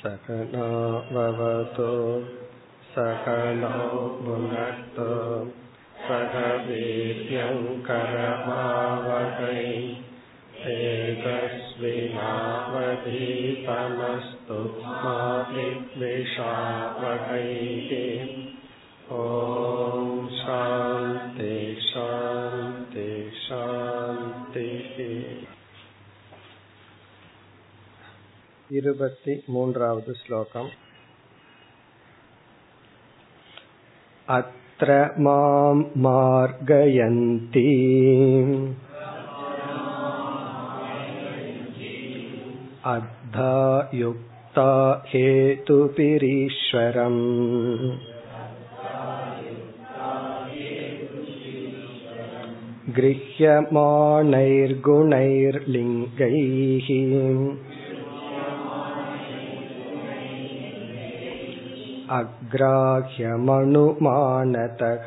सकला भवतु सकलो भुनत् सक वीर्यं मा विद्विषावकैः ॐ शान्ति शान्ति शान्ति। இருபத்தி மூன்றாவது ஸ்லோகம் अत्र मां मार्गयन्ति अद्धा युक्ता हेतुपिरीश्वरम् गृह्यमाणैर्गुणैर्लिङ्गैः அக்ராஹியமனுமானதக.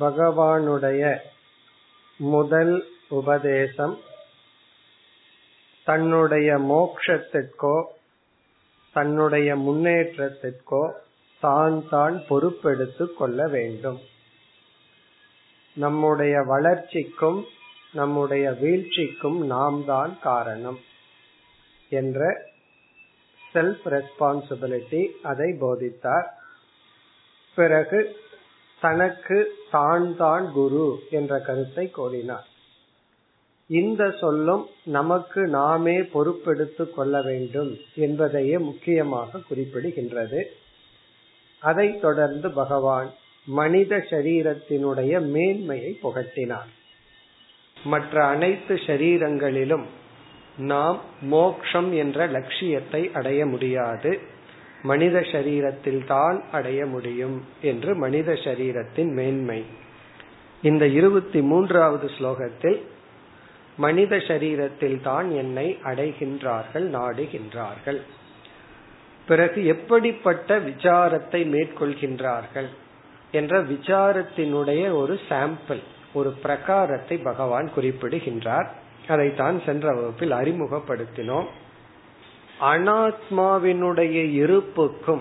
பகவானுடைய முதல் உபதேசம் தன்னுடைய மோக்ஷத்திற்கோ தன்னுடைய முன்னேற்றத்திற்கோ தான் தான் பொறுப்பெடுத்துக் கொள்ள வேண்டும். நம்முடைய வளர்ச்சிக்கும் நம்முடைய வீழ்ச்சிக்கும் நாம் தான் காரணம் என்ற செல்ஃப் ரெஸ்பான்சிபிலிட்டி அதை போதித்தார். பிறகு தனக்கு தான் தான் குரு என்ற கருத்தை கோரினார் இந்த சொல்லும் நமக்கு நாமே பொறுப்பெடுத்துக் கொள்ள வேண்டும் என்பதையே முக்கியமாக குறிப்பிடுகின்றது. அதைத் தொடர்ந்து பகவான் மனித சரீரத்தினுடைய மேன்மையை புகட்டினார். மற்ற அனைத்து சரீரங்களிலும் நாம் மோக்ஷம் என்ற லட்சியத்தை அடைய முடியாது. மனித சரீரத்தில் தான் அடைய முடியும் என்று மனித சரீரத்தின் மேன்மை. இந்த இருபத்தி மூன்றாவது ஸ்லோகத்தில் மனித சரீரத்தில் தான் என்னை அடைகின்றார்கள் நாடுகின்றார்கள். பிறகு எப்படிப்பட்ட விசாரத்தை மேற்கொள்கின்றார்கள்? என்ற விசாரத்தினுடைய ஒரு சாம்பிள் ஒரு பிரகாரத்தை பகவான் குறிப்பிடுகின்றார். அதைத்தான் சென்ற வகுப்பில் அறிமுகப்படுத்தினோம். அனாத்மாவினுடைய இருப்புக்கும்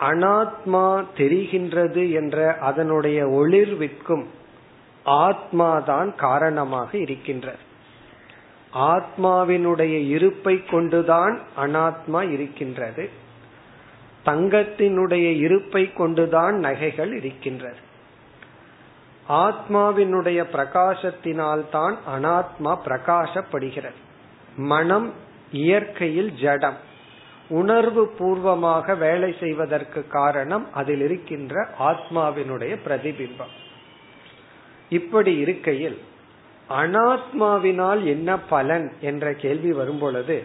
அனாத்மா தெரிகின்றது என்ற அதனுடைய ஒளிர்விற்கும் ஆத்மாதான் காரணமாக இருக்கின்றது. ஆத்மாவினுடைய இருப்பை கொண்டுதான் அனாத்மா இருக்கின்றது. தங்கத்தினுடைய இருப்பை கொண்டுதான் நகைகள் இருக்கின்றது. ஆத்மாவினுடைய பிரகாசத்தினால் தான் அனாத்மா பிரகாசப்படுகிறது. மனம் இயற்கையில் ஜடம். உணர்வு பூர்வமாக வேலை செய்வதற்கு காரணம் அதில் இருக்கின்ற ஆத்மாவினுடைய பிரதிபிம்பம். இப்படி இருக்கையில் அனாத்மாவினால் என்ன பலன் என்ற கேள்வி வரும்பொழுது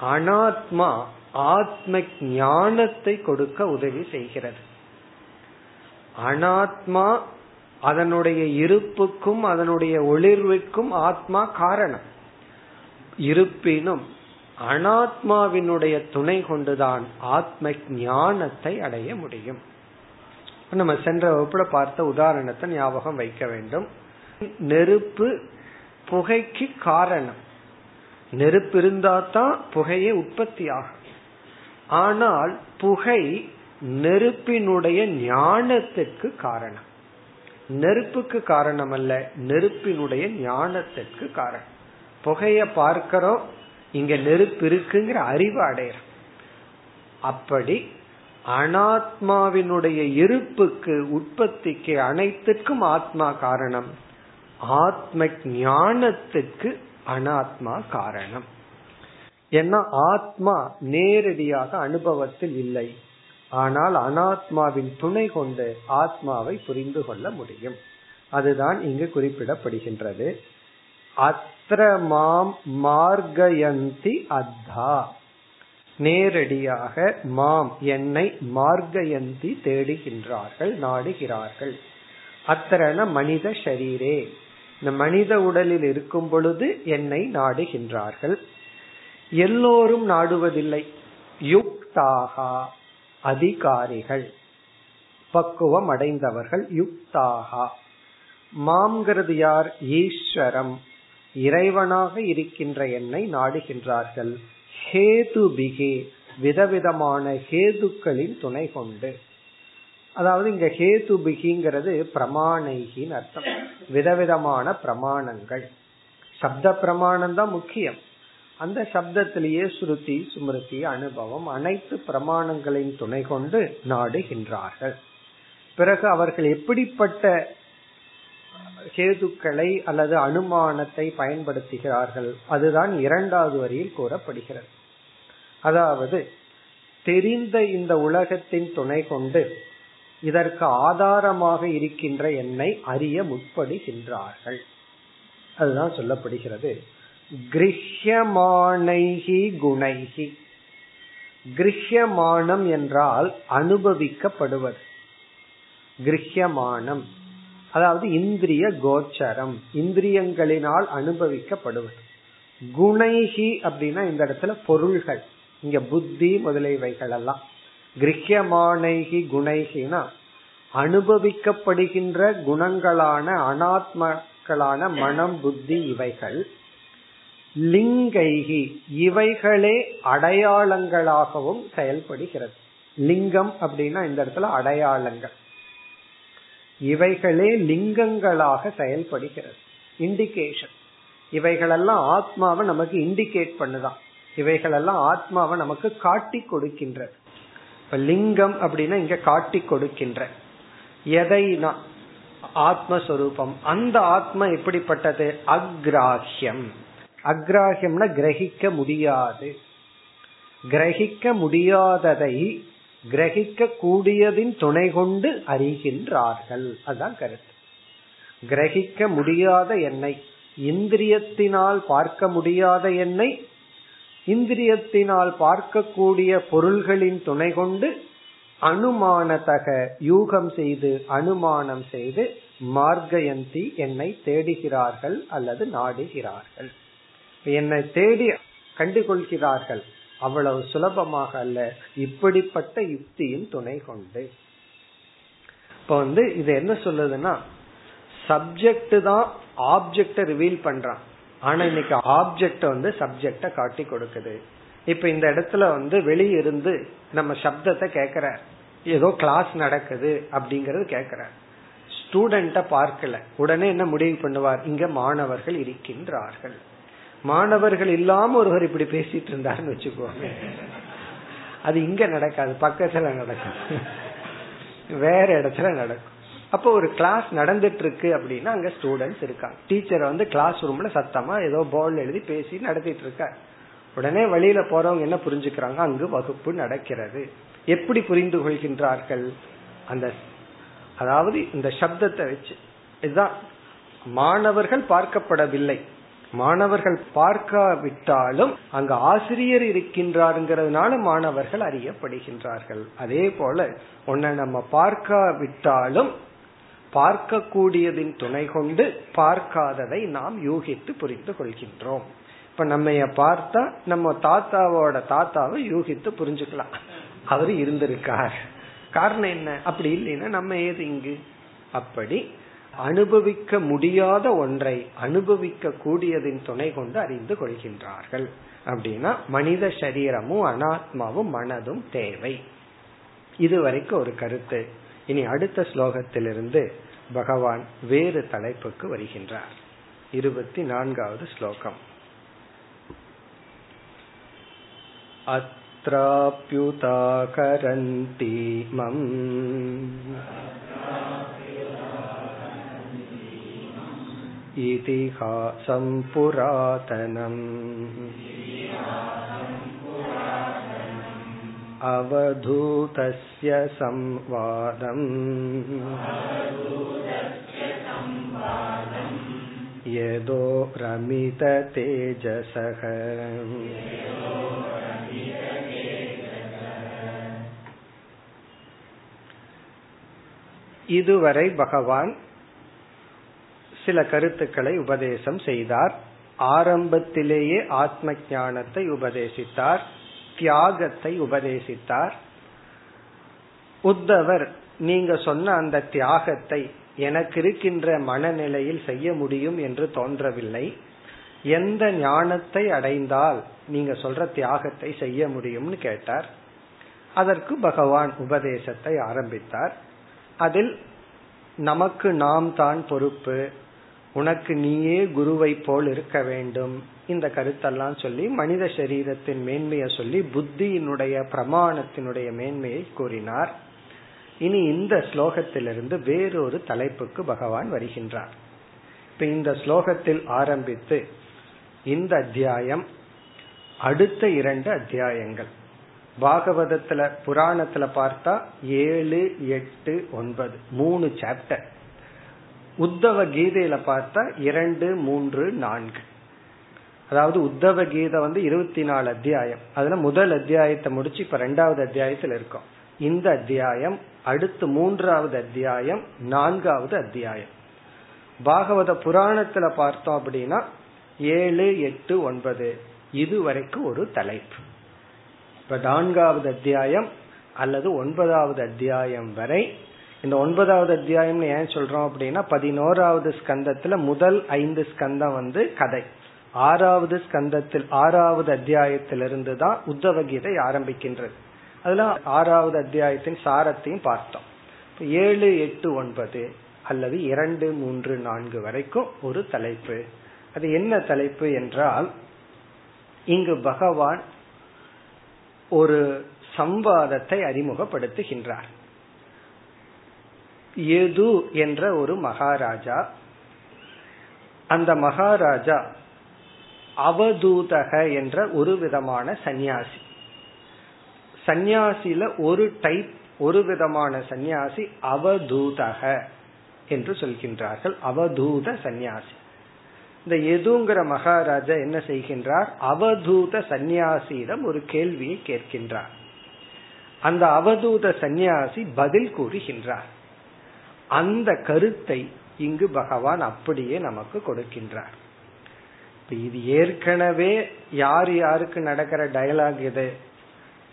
அனாத்மா ஆத்ம ஞானத்தை கொடுக்க உதவி செய்கிறது. அனாத்மா அதனுடைய இருப்புக்கும் அதனுடைய ஒளிர்வுக்கும் ஆத்மா காரணம். இருப்பினும் அனாத்மாவினுடைய துணை கொண்டுதான் ஆத்ம ஞானத்தை அடைய முடியும். நம்ம சென்ற வகுப்புல பார்த்த உதாரணத்தை ஞாபகம் வைக்க வேண்டும். நெருப்பு புகைக்கு காரணம். நெருப்பு இருந்தா தான் புகையே உற்பத்தி ஆகும் ஆனால் புகை நெருப்பினுடைய ஞானத்துக்கு காரணம். நெருப்புக்கு காரணம் அல்ல நெருப்பினுடைய ஞானத்துக்கு காரணம். புகைய பார்க்கிறோம் இங்க நெருப்பு இருக்குங்கிற அறிவு அடையிறோம் அப்படி அனாத்மாவினுடைய இருப்புக்கு உற்பத்திக்கு அனைத்துக்கும் ஆத்மா காரணம். ஆத்ம ஞானத்துக்கு அனாத்மா காரணம். ஏன்னா ஆத்மா நேரடியாக அனுபவத்தில் இல்லை. ஆனால் அனாத்மாவின் துணை கொண்டு ஆத்மாவை புரிந்து கொள்ள முடியும். அதுதான் இங்கு குறிப்பிடப்படுகின்றது. அத்திர மாம் மார்கயந்தி அத்தா. நேரடியாக மாம் என்னை மார்கயந்தி தேடுகின்றார்கள் நாடுகிறார்கள். அத்தரன மனித ஷரீரே. இந்த மனித உடலில் இருக்கும் பொழுது என்னை நாடுகின்றார்கள். எல்லோரும் நாடுவதில்லை. யுக்தாகா அதிகாரிகள் பக்குவம் அடைந்தவர்கள் யுக்தாகா. மாம்கிறது யார்? ஈஸ்வரம். இறைவனாக இருக்கின்ற என்னை நாடுகின்றார்கள். ஹேது பிகே விதவிதமான ஹேதுக்களின் துணை கொண்டு. அதாவது இங்க ஹேது பிகிங்கிறது பிரமாணைகின்னு அர்த்தம். விதவிதமான பிரமாணங்கள். சப்த பிரமாணம் தான் முக்கியம். அந்த சப்தத்திலேயே ஸ்ருதி சுமிருதி அனுபவம் அனைத்து பிரமாணங்களின் துணை கொண்டு நாடுகின்றார்கள். பிறகு அவர்கள் எப்படிப்பட்ட ஹேதுக்களை அல்லது அனுமானத்தை பயன்படுத்துகிறார்கள் அதுதான் இரண்டாவது வரியில் கூறப்படுகிறது. அதாவது தெரிந்த இந்த உலகத்தின் துணை கொண்டு இதற்கு ஆதாரமாக இருக்கின்ற என்னை அறிய முற்படுகின்றார்கள். அதுதான் சொல்லப்படுகிறது. கிரஹ்யமானைகி குணைகி கிரஹ்யமானம் என்றால் அனுபவிக்கப்படுவது. கிரஹ்யமானம். அதாவது இந்திரிய கோச்சரம் இந்திரியங்களினால் அனுபவிக்கப்படுவது. குணைகி அப்படின்னா இந்த இடத்துல பொருள்கள் இங்க புத்தி முதலியவைகள் எல்லாம். கிரகியமானைகி குணைகினா அனுபவிக்கப்படுகின்ற குணங்களான அனாத்மக்களான மனம் புத்தி இவைகள் லிங்கைகி இவைகளே அடையாளங்களாகவும் செயல்படுகிறது. லிங்கம் அப்படின்னா இந்த இடத்துல அடையாளங்கள். இவைகளே லிங்கங்களாக செயல்படுகிறது. இண்டிகேஷன் இவைகளெல்லாம் ஆத்மாவை நமக்கு இண்டிகேட் பண்ணுதான். இவைகளெல்லாம் ஆத்மாவை நமக்கு காட்டி கொடுக்கின்றது. இப்ப லிங்கம் அப்படின்னா இங்க காட்டி கொடுக்கின்ற. எதை ஆத்மஸ்வரூபம். அந்த ஆத்மா எப்படிப்பட்டது அக்ராஹ்யம். அக்ராஹ்யம்னா கிரகிக்க முடியாது. கிரகிக்க முடியாததை கிரகிக்க கூடியதின் துணை கொண்டு அறிகின்றார்கள். அதுதான் கருத்து. கிரகிக்க முடியாத எண்ணெய் இந்திரியத்தினால் பார்க்க முடியாத எண்ணெய் இந்திரியத்தினால் பார்க்கக்கூடிய பொருள்களின் துணை கொண்டு அனுமானதக யூகம் செய்து அனுமானம் செய்து மார்கயந்தி என்னை தேடுகிறார்கள் அல்லது நாடுகிறார்கள். என்னை தேடி கண்டுகொள்கிறார்கள். அவ்வளவு சுலபமாக அல்ல. இப்படிப்பட்ட யுக்தியின் துணை கொண்டு. இப்ப வந்து இது என்ன சொல்லுதுன்னா சப்ஜெக்ட் தான் ஆப்ஜெக்ட ரிவீல் பண்றான். ஆனா இன்னைக்கு ஆப்ஜெக்ட் வந்து சப்ஜெக்ட காட்டி கொடுக்குது. இப்ப இந்த இடத்துல வந்து வெளியிருந்து நம்ம சப்தத்தை கேக்குற ஏதோ கிளாஸ் நடக்குது அப்படிங்கறது கேக்குற. ஸ்டூடெண்ட பார்க்கல. உடனே என்ன முடிவு பண்ணுவார்? இங்க மாணவர்கள் இருக்கின்றார்கள். மாணவர்கள் இல்லாம ஒருவர் இப்படி பேசிட்டு இருந்தாருன்னு வச்சுக்கோங்க அது இங்க நடக்காது. பக்கத்துல நடக்கும். வேற இடத்துல நடக்கும். அப்போ ஒரு கிளாஸ் நடந்துட்டு இருக்கு அப்படின்னா அங்க ஸ்டூடெண்ட்ஸ் இருக்காங்க. டீச்சர் வந்து கிளாஸ் ரூம்ல சத்தமா ஏதோ போர்டில் எழுதி பேசி நடத்திட்டு இருக்க உடனே வழியில போறவங்க என்ன புரிஞ்சுக்கிறாங்க? அங்கு வகுப்பு நடக்கிறது. எப்படி புரிந்து கொள்கின்றார்கள்? அந்த அதாவது இந்த சப்தத்தை வச்சு இதுதான் மாணவர்கள் பார்க்கப்படவில்லை. மாணவர்கள் பார்க்காவிட்டாலும் அங்கு ஆசிரியர் இருக்கின்றாருங்கிறதுனால மாணவர்கள் அறியப்படுகின்றார்கள். அதே போல உன்னை நம்ம பார்க்காவிட்டாலும் பார்க்கக்கூடியதின் துணை கொண்டு பார்க்காததை நாம் யூகித்து புரிந்து கொள்கின்றோம். இப்ப நம்ம பார்த்தா நம்ம தாத்தாவோட தாத்தாவை யூகித்து புரிஞ்சுக்கலாம். அவர் இருந்திருக்கார். காரணம் என்ன? அப்படி இல்லைன்னா நம்ம ஏது இங்கு? அப்படி அனுபவிக்க முடியாத ஒன்றை அனுபவிக்க கூடியதின் துணை கொண்டு அறிந்து கொள்கின்றார்கள். அப்படின்னா மனித சரீரமும் அனாத்மாவும் மனதும் தேவை. இதுவரைக்கும் ஒரு கருத்து. இனி அடுத்த ஸ்லோகத்திலிருந்து பகவான் வேறு தலைப்புக்கு வருகின்றார் இருபத்தி நான்காவது ஸ்லோகம் अत्राप्युताकरन्तीमम् इतिहासं पुरातनम् अवधूतस्य संवादम् यदो रमिततेजसः இதுவரை பகவான் சில கருத்துக்களை உபதேசம் செய்தார் ஆரம்பத்திலேயே ஆத்ம ஞானத்தை உபதேசித்தார் தியாகத்தை உபதேசித்தார். உத்தவர் நீங்க சொன்ன அந்த தியாகத்தை எனக்கு இருக்கின்ற மனநிலையில் செய்ய முடியும் என்று தோன்றவில்லை. எந்த ஞானத்தை அடைந்தால் நீங்க சொல்ற தியாகத்தை செய்ய முடியும்னு கேட்டார். அதற்கு பகவான் உபதேசத்தை ஆரம்பித்தார். அதில் நமக்கு நாம் தான் பொறுப்பு உனக்கு நீயே குருவை போல் இருக்க வேண்டும். இந்த கருத்தெல்லாம் சொல்லி மனித சரீரத்தின் மேன்மையை சொல்லி புத்தியினுடைய பிரமாணத்தினுடைய மேன்மையை கூறினார். இனி இந்த ஸ்லோகத்திலிருந்து வேறொரு தலைப்புக்கு பகவான் வருகின்றார். இப்ப இந்த ஸ்லோகத்தில் ஆரம்பித்து இந்த அத்தியாயம் அடுத்த இரண்டு அத்தியாயங்கள். பாகவதத்துல புராணத்துல பார்த்தா ஏழு எட்டு ஒன்பது மூணு சாப்டர் உத்தவ கீதையில பார்த்தா இரண்டு மூன்று நான்கு. அதாவது உத்தவ கீதை வந்து இருபத்தி நாலு அத்தியாயம். அதுல முதல் அத்தியாயத்தை முடிச்சு இப்ப ரெண்டாவது அத்தியாயத்துல இருக்கோம். இந்த அத்தியாயம் அடுத்து மூன்றாவது அத்தியாயம் நான்காவது அத்தியாயம். பாகவத புராணத்துல பார்த்தோம் அப்படின்னா ஏழு எட்டு ஒன்பது. இது வரைக்கும் ஒரு தலைப்பு. இப்ப நான்காவது அத்தியாயம் அல்லது ஒன்பதாவது அத்தியாயம் வரை இந்த ஒன்பதாவது அத்தியாயம்னு ஏன் சொல்றோம் அப்படின்னா பதினோராவது ஸ்கந்தத்துல முதல் ஐந்து ஸ்கந்தம் வந்து கதை. ஆறாவது ஸ்கந்தத்தில் ஆறாவது அத்தியாயத்திலிருந்து தான் உத்தவ கீதை ஆரம்பிக்கின்றது. அதுல ஆறாவது அத்தியாயத்தின் சாரத்தையும் பார்த்தோம். ஏழு எட்டு ஒன்பது அல்லது இரண்டு மூன்று நான்கு வரைக்கும் ஒரு தலைப்பு. அது என்ன தலைப்பு என்றால் இங்கு பகவான் ஒரு சம்வாதத்தை அறிமுகப்படுத்துகின்றார். எது என்ற ஒரு மகாராஜா. அந்த மகாராஜா அவதூதக என்ற ஒரு விதமான சந்நியாசி. சந்நியாசில ஒரு டைப் ஒரு விதமான சந்நியாசி அவதூதக என்று சொல்கின்றார்கள். அவதூத சந்நியாசி. இந்த எதுங்கிற மகாராஜா என்ன செய்கின்றார்? அவதூத சந்நியாசியிடம் ஒரு கேள்வியை கேட்கின்றார். அந்த அவதூத சந்நியாசி பதில் கூறுகின்றார். அந்த கருத்தை இங்கு பகவான் அப்படியே நமக்கு கொடுக்கின்றார். இது ஏற்கனவே யார் யாருக்கு நடக்கிற டயலாக் இது?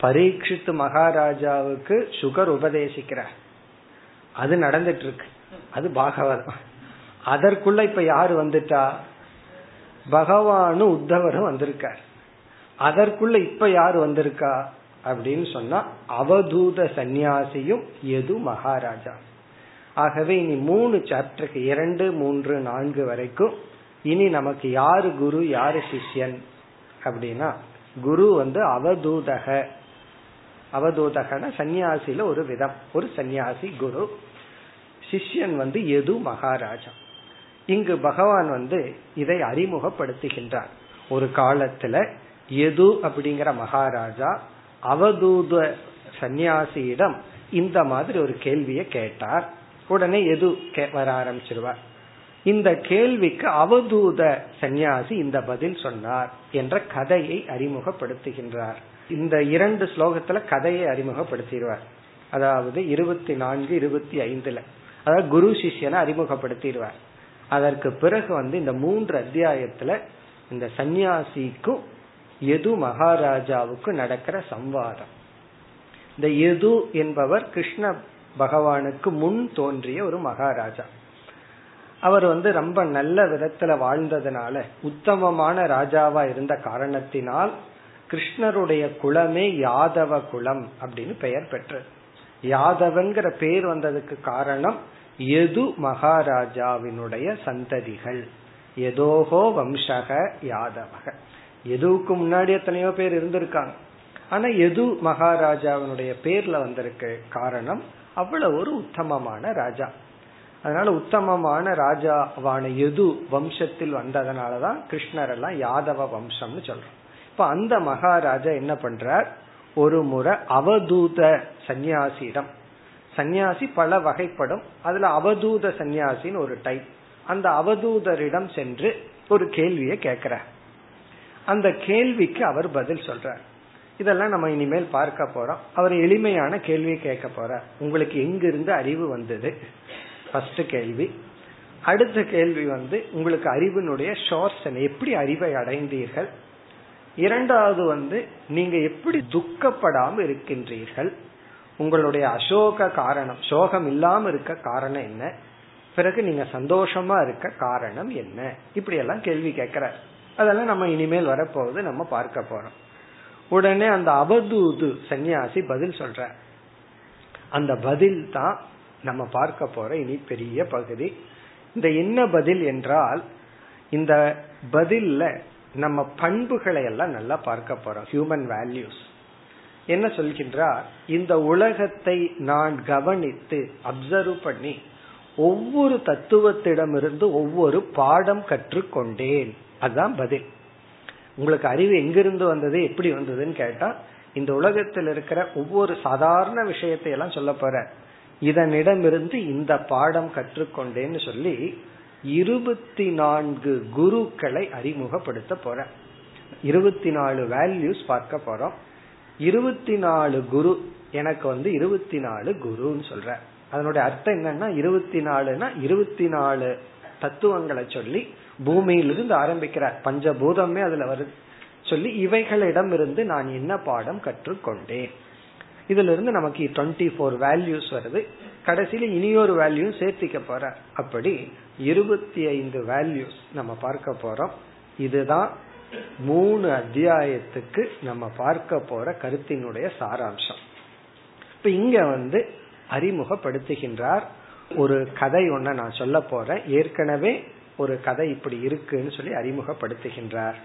பரீட்சித்து மகாராஜாவுக்கு சுகர் உபதேசிக்கிறார். அது நடந்துட்டு இருக்கு அது பாகவதம். அதற்குள்ள இப்ப யாரு வந்துட்டா? பகவானும் உத்தவரும் வந்திருக்கார். அதற்குள்ள இப்ப யார் வந்திருக்கா? அப்படின்னு சொன்னா அவதூத சந்நியாசியும் எது மகாராஜா? ஆகவே இனி மூணு சாப்டருக்கு இரண்டு மூன்று நான்கு வரைக்கும் இனி நமக்கு யாரு குரு யாரு சிஷ்யன்? அப்படின்னா குரு வந்து அவதூதக. அவதூதகன சந்நியாசில ஒரு விதம். ஒரு சந்நியாசி குரு சிஷ்யன் வந்து எது மகாராஜா? இங்கு பகவான் வந்து இதை அறிமுகப்படுத்துகின்றார். ஒரு காலத்துல எது அப்படிங்கிற மகாராஜா அவதூத சந்நியாசியிடம் இந்த மாதிரி ஒரு கேள்வியை கேட்டார். உடனே எது வர ஆரம்பிச்சிருவார்? இந்த கேள்விக்கு அவதூத சந்நியாசி இந்த பதில் சொன்னார் என்ற கதையை அறிமுகப்படுத்துகின்றார். இந்த இரண்டு ஸ்லோகத்துல கதையை அறிமுகப்படுத்திடுவார். அதாவது இருபத்தி நான்கு இருபத்தி ஐந்துல. அதாவது குரு சிஷ்யனை அறிமுகப்படுத்திடுவார். அதற்கு பிறகு வந்து இந்த மூன்று அத்தியாயத்துல இந்த சந்நியாசிக்கும் எது மகாராஜாவுக்கு நடக்கிற சம்வாதம். இந்த எது என்பவர் கிருஷ்ண பகவானுக்கு முன் தோன்றிய ஒரு மகாராஜா. அவர் வந்து ரொம்ப நல்ல விதத்துல வாழ்ந்ததுனால உத்தமமான ராஜாவா இருந்த காரணத்தினால் கிருஷ்ணருடைய குலமே யாதவ குலம் அப்படின்னு பெயர் பெற்றது. யாதவன்கிற பேர் வந்ததுக்கு காரணம் எது மகாராஜாவினுடைய சந்ததிகள்? எதோகோ வம்சக யாதவக. எதுவுக்கு முன்னாடி எத்தனையோ பேர் இருந்திருக்காங்க. ஆனா எது மகாராஜாவினுடைய பேர்ல வந்திருக்கு காரணம் அவ்வளவு ஒரு உத்தமமான ராஜா. அதனால உத்தமமான ராஜாவான எது வம்சத்தில் வந்ததனாலதான் கிருஷ்ணர் எல்லாம் யாதவ வம்சம்னு சொல்றோம். இப்ப அந்த மகாராஜா என்ன பண்றார்? ஒரு முறை அவதூத சந்நியாசியிடம். சந்நியாசி பல வகைப்படும். அதுல அவதூத சந்நியாசின்னு ஒரு டைப் அந்த அவதூதரிடம் சென்று ஒரு கேள்வியை கேட்கிறார். அந்த கேள்விக்கு அவர் பதில் சொல்றார். இதெல்லாம் நம்ம இனிமேல் பார்க்க போறோம். அவர் எளிமையான கேள்வி கேட்க போறார். உங்களுக்கு எங்கிருந்து அறிவு வந்தது? ஃபர்ஸ்ட் கேள்வி. அடுத்த கேள்வி வந்து உங்களுக்கு அறிவினுடைய ஷோர்ஸ் எப்படி அறிவை அடைந்தீர்கள்? இரண்டாவது வந்து நீங்க எப்படி துக்கப்படாம இருக்கின்றீர்கள்? உங்களுடைய அசோக காரணம் சோகம் இல்லாம இருக்க காரணம் என்ன? பிறகு நீங்க சந்தோஷமா இருக்க காரணம் என்ன? இப்படி எல்லாம் கேள்வி கேட்கிறார். அதெல்லாம் நம்ம இனிமேல் வரப்போகுது நம்ம பார்க்க போறோம். உடனே அந்த அவதூது சன்னியாசி பதில் சொல்ற அந்த பதில் தான் நம்ம பார்க்க போற இனி பெரிய பகுதி. இந்த என்ன பதில் என்றால் இந்த பதில்ல நம்ம பண்புகளை எல்லாம் நல்லா பார்க்க போறோம். ஹியூமன் வேல்யூஸ் என்ன சொல்கின்றார்? இந்த உலகத்தை நான் கவனித்து அப்சர்வ் பண்ணி ஒவ்வொரு தத்துவத்திடமிருந்து ஒவ்வொரு பாடம் கற்றுக்கொண்டேன். அதுதான் பதில். உங்களுக்கு அறிவு எங்கிருந்து வந்தது எப்படி வந்ததுன்னு கேட்டா இந்த உலகத்தில் இருக்கிற ஒவ்வொரு சாதாரண விஷயத்தை எல்லாம் சொல்ல போற. இதனிடமிருந்து இந்த பாடம் கற்றுக்கொண்டேன்னு சொல்லி இருபத்தி நான்கு குருக்களை அறிமுகப்படுத்த போற. இருபத்தி நாலு வேல்யூஸ் பார்க்க போறோம். இருபத்தி நாலு குரு எனக்கு வந்து இருபத்தி நாலு குருன்னு சொல்ற. அதனுடைய அர்த்தம் என்னன்னா இருபத்தி நாலுனா இருபத்தி நாலு தத்துவங்களை சொல்லி பூமியிலிருந்து ஆரம்பிக்கிறார். பஞ்சபூதமே அதுல வருது. சொல்லி இவைகளிடம் இருந்து நான் என்ன பாடம் கற்றுக்கொண்டேன்? இதுல இருந்து நமக்கு டுவெண்ட்டி ஃபோர் வேல்யூஸ் வருது. கடைசியில இனியொரு வேல்யூ சேர்த்திக்க போற அப்படி இருபத்தி ஐந்து வேல்யூஸ் நம்ம பார்க்க போறோம். இதுதான் மூணு அத்தியாயத்துக்கு நம்ம பார்க்க போற கருத்தினுடைய சாராம்சம். இப்ப இங்க வந்து அறிமுகப்படுத்துகின்றார் ஒரு கதை ஒன்ன நான் சொல்ல போறேன். ஏற்கனவே ஒரு கதை இப்படி இருக்குன்னு சொல்லி அறிமுகப்படுத்துகின்றார்.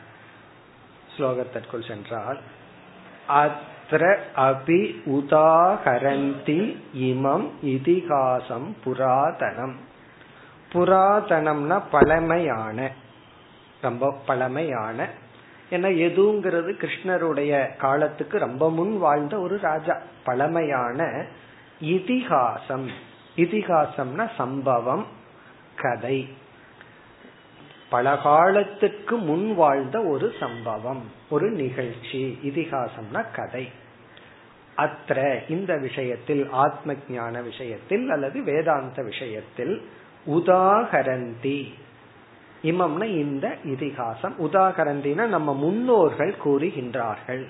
ஸ்லோகத்திற்குள் சென்றால் அத்திர அபி உதாகரந்தி இமம் இதிகாசம் புராதனம். புராதனம்னா பழமையான ரொம்ப பழமையான. ஏன்னா எதுங்கிறது கிருஷ்ணருடைய காலத்துக்கு ரொம்ப முன் வாழ்ந்த ஒரு ராஜா. பழமையான இதிகாசம். இதிகாசம்னா சம்பவம் கதை. பல காலத்துக்கு முன் வாழ்ந்த ஒரு சம்பவம் ஒரு நிகழ்ச்சி இதிகாசம்னா கதை. அத்த இந்த விஷயத்தில் ஆத்ம ஞான விஷயத்தில் அல்லது வேதாந்த விஷயத்தில் உதாகரந்தி. இமம்னா இந்த இதிகாசம். உதாகரந்தினா நம்ம முன்னோர்கள் கூறுகின்றார்கள்.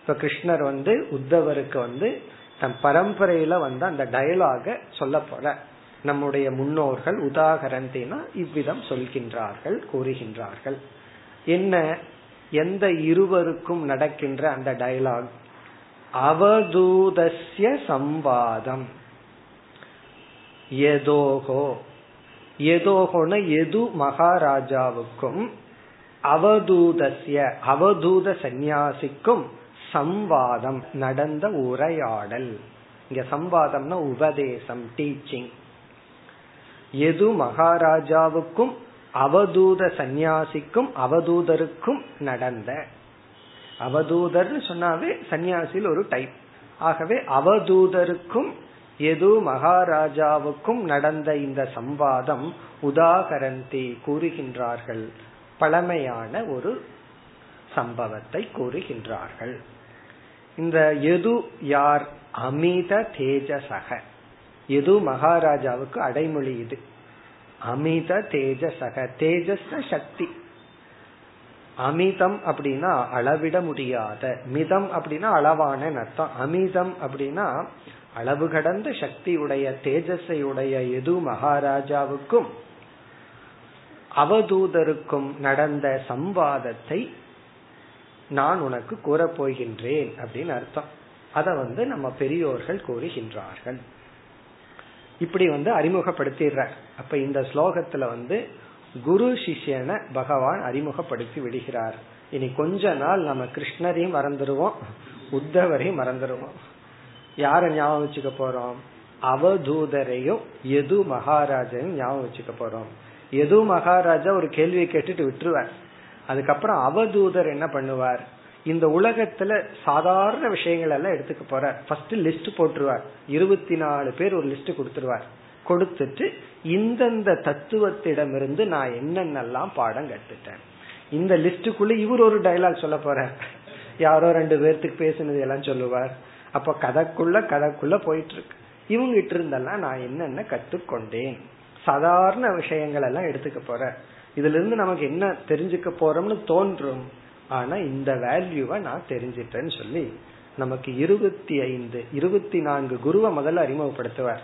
இப்ப கிருஷ்ணர் வந்து உத்தவருக்கு வந்து தன் பரம்பரையில வந்து அந்த டயலாக சொல்ல போற. நம்முடைய முன்னோர்கள் உதாகரந்தினா இவ்விதம் சொல்கின்றார்கள் கூறுகின்றார்கள். என்ன எந்த இருவருக்கும் நடக்கின்ற அந்த டயலாக் அவதூதஸ்ய சம்பாதம் எதோகோ எதோகோன எது மகாராஜாவுக்கும் அவதூதஸ்ய அவதூத சந்நியாசிக்கும் சம்வாதம் நடந்த உரையாடல். இங்க சம்வாதம்னா உபதேசம் டீச்சிங் எது மகாராஜாவுக்கும் அவதூத சந்நியாசிக்கும் அவதூதருக்கும் நடந்த. அவதூதர்னு சொன்னாவே சந்நியாசியில் ஒரு டைப் ஆகவே அவதூதருக்கும் எது மகாராஜாவுக்கும் நடந்த இந்த சம்வாதம் உதாகரந்தி கூறுகின்றார்கள். பழமையான ஒரு சம்பவத்தை கூறுகின்றார்கள். இந்த எது யார்? அமித தேஜசக. எது மகாராஜாவுக்கு அடைமொழி இது? அமித தேஜசக தேஜஸ் சக்தி. அமிதம் அப்படின்னா அளவிட முடியாத மிதம் அப்படின்னா அளவான அர்த்தம். அமிதம் அப்படின்னா அளவு கடந்த சக்தியுடைய தேஜஸையுடைய எது மகாராஜாவுக்கும் அவதூதருக்கும் நடந்த சம்வாதத்தை நான் உனக்கு கூறப்போகின்றேன் அப்படின்னு அர்த்தம். அத வந்து நம்ம பெரியோர்கள் கூறுகின்றார்கள். இப்படி வந்து அறிமுகப்படுத்திடுற அப்ப இந்த ஸ்லோகத்துல வந்து குரு சிஷ்யனை பகவான் அறிமுகப்படுத்தி விடுகிறார். இனி கொஞ்ச நாள் நம்ம கிருஷ்ணரையும் மறந்துடுவோம் உத்தவரையும் மறந்துடுவோம் யார ஞாபகம் வச்சுக்க போறோம்? அவதூதரையும் எது மகாராஜையும் ஞாபகம் வச்சுக்க போறோம். எது மகாராஜா ஒரு கேள்வியை கேட்டுட்டு விட்டுருவார். அதுக்கப்புறம் அவதூதர் என்ன பண்ணுவார்? இந்த உலகத்துல சாதாரண விஷயங்கள் எல்லாம் எடுத்துக்க போற ஃபர்ஸ்ட் லிஸ்ட் போட்டுருவார். இருபத்தி நாலு பேர் ஒரு லிஸ்ட் கொடுத்துருவார். கொடுத்துட்டு இந்தந்த தத்துவத்திடமிருந்து நான் என்னென்னலாம் பாடம் கத்துட்டேன் இந்த லிஸ்டுக்குள்ள இவர் ஒரு டைலாக் சொல்ல போற யாரோ ரெண்டு பேர்த்துக்கு பேசினது எல்லாம் சொல்லுவார். அப்ப கதைக்குள்ள கதைக்குள்ள போயிட்டு இருக்கு இவங்க இருந்தெல்லாம் நான் என்னென்ன கத்துக்கொண்டேன் சாதாரண விஷயங்கள் எல்லாம் எடுத்துக்க போற இதுல இருந்து நமக்கு என்ன தெரிஞ்சுக்க போறோம்னு தோன்றும். ஆனா இந்த வேல்யூவை நான் தெரிஞ்சிட்டேன்னு சொல்லி நமக்கு இருபத்தி ஐந்து இருபத்தி நான்கு குருவை முதல்ல அறிமுகப்படுத்துவார்.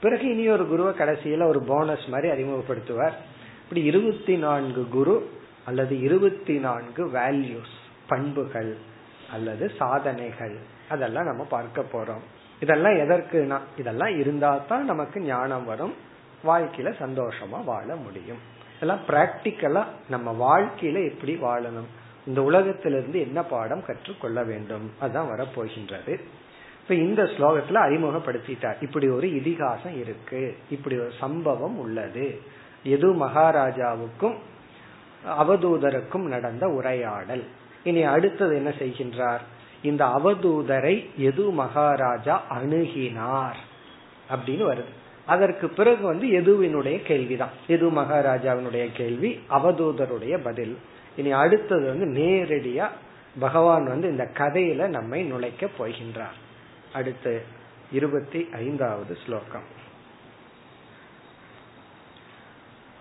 பிறகு இனி ஒரு குருவை கடைசியில ஒரு போனஸ் மாதிரி அறிமுகப்படுத்துவார். இப்படி இருபத்தி நான்கு குரு அல்லது இருபத்தி நான்கு வேல்யூஸ் பண்புகள் அல்லது சாதனைகள் அதெல்லாம் நம்ம பார்க்க போறோம். இதெல்லாம் எதற்குனா இதெல்லாம் இருந்தா தான் நமக்கு ஞானம் வரும் வாழ்க்கையில சந்தோஷமா வாழ முடியும். இதெல்லாம் பிராக்டிக்கலா நம்ம வாழ்க்கையில எப்படி வாழணும்? இந்த உலகத்திலிருந்து என்ன பாடம் கற்றுக்கொள்ள வேண்டும்? அதுதான் வரப்போகின்றது. இப்ப இந்த ஸ்லோகத்துல அறிமுகப்படுத்திட்டார். இப்படி ஒரு இதிகாசம் இருக்கு. இப்படி ஒரு சம்பவம் உள்ளது. எது மகாராஜாவுக்கும் அவதூதருக்கும் நடந்த உரையாடல். இனி அடுத்தது என்ன செய்கின்றார்? இந்த அவதூதரை எது மகாராஜா அணுகினார்? அப்படின்னு வருது. அதற்கு பிறகு வந்து எதுவினுடைய கேள்விதான். எது மகாராஜாவினுடைய கேள்வி அவதூதருடைய பதில். இனி அடுத்தது வந்து நேரடியா பகவான் வந்து இந்த கதையில நம்மை நுழைக்க போகின்றார் அடுத்து இருபத்தி ஐந்தாவது ஸ்லோகம்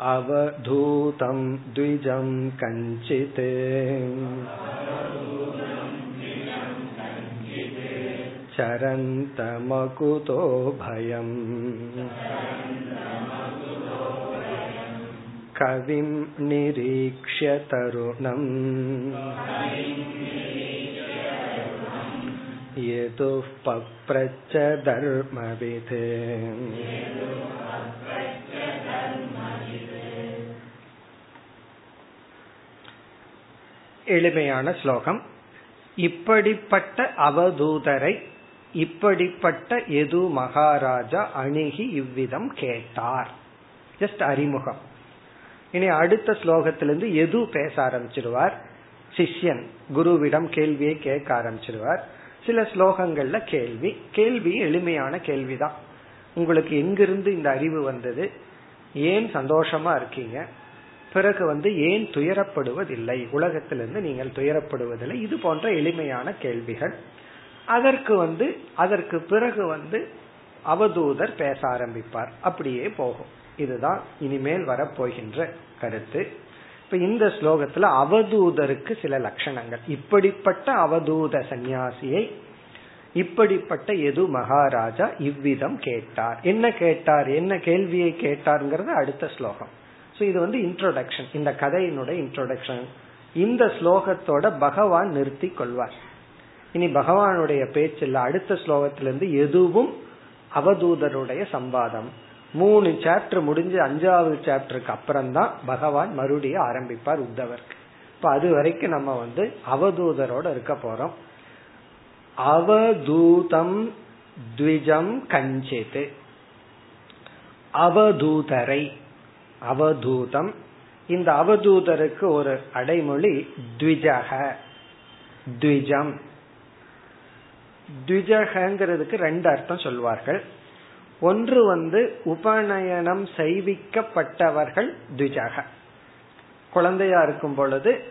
अवधूतं द्विजं कञ्चित् चरन्तमकुतो भयम् कविं निरीक्ष्य तरुणम् यतुः पप्रच्च धर्मवित् எளிமையான ஸ்லோகம் இப்படிப்பட்ட அவதூதரை இப்படிப்பட்ட எது மகாராஜா அணுகி இவ்விதம் கேட்டார் ஜஸ்ட் அறிமுகம் இனி அடுத்த ஸ்லோகத்திலிருந்து எது பேச ஆரம்பிச்சிருவார் சிஷ்யன் குருவிடம் கேள்வியை கேட்க ஆரம்பிச்சிருவார் சில ஸ்லோகங்கள்ல கேள்வி கேள்வி எளிமையான கேள்விதான். உங்களுக்கு எங்கிருந்து இந்த அறிவு வந்தது? ஏன் சந்தோஷமா இருக்கீங்க? பிறகு வந்து ஏன் துயரப்படுவதில்லை? உலகத்திலிருந்து நீங்கள் துயரப்படுவதில்லை. இது போன்ற எளிமையான கேள்விகள். அதற்கு வந்து அதற்கு பிறகு வந்து அவதூதர் பேச ஆரம்பிப்பார். அப்படியே போகும். இதுதான் இனிமேல் வரப்போகின்ற கருத்து. இப்ப இந்த ஸ்லோகத்துல அவதூதருக்கு சில லட்சணங்கள். இப்படிப்பட்ட அவதூத சந்நியாசியை இப்படிப்பட்ட எது மகாராஜா இவ்விதம் கேட்டார். என்ன கேட்டார்? என்ன கேள்வியை கேட்டார்ங்கிறது அடுத்த ஸ்லோகம். ஸோ இது வந்து இன்ட்ரோடக்ஷன் இந்த கதையினுடைய இன்ட்ரோடக்ஷன் இந்த ஸ்லோகத்தோட பகவான் நிறுத்தி கொள்வார். இனி பகவானுடைய பேச்சில் அடுத்த ஸ்லோகத்திலிருந்து எதுவும் அவதூதருடைய சம்பாதம். மூணு சாப்டர் முடிஞ்சு அஞ்சாவது சாப்டருக்கு அப்புறம் தான் பகவான் மறுபடியும் ஆரம்பிப்பார் உத்தவருக்கு. இப்ப அது வரைக்கும் நம்ம வந்து அவதூதரோட இருக்க போறோம். அவதூதம் த்விஜம் கஞ்சித். அவதூதரை. அவதூதம். இந்த அவதூதருக்கு ஒரு அடைமொழி த்விஜக. த்விஜம். த்விஜகங்கிறதுக்கு ரெண்டு அர்த்தம் சொல்வார்கள். ஒன்று வந்து உபநயனம் செய்விக்கப்பட்டவர்கள் த்விஜக குழந்தையா இருக்கும் பொழுது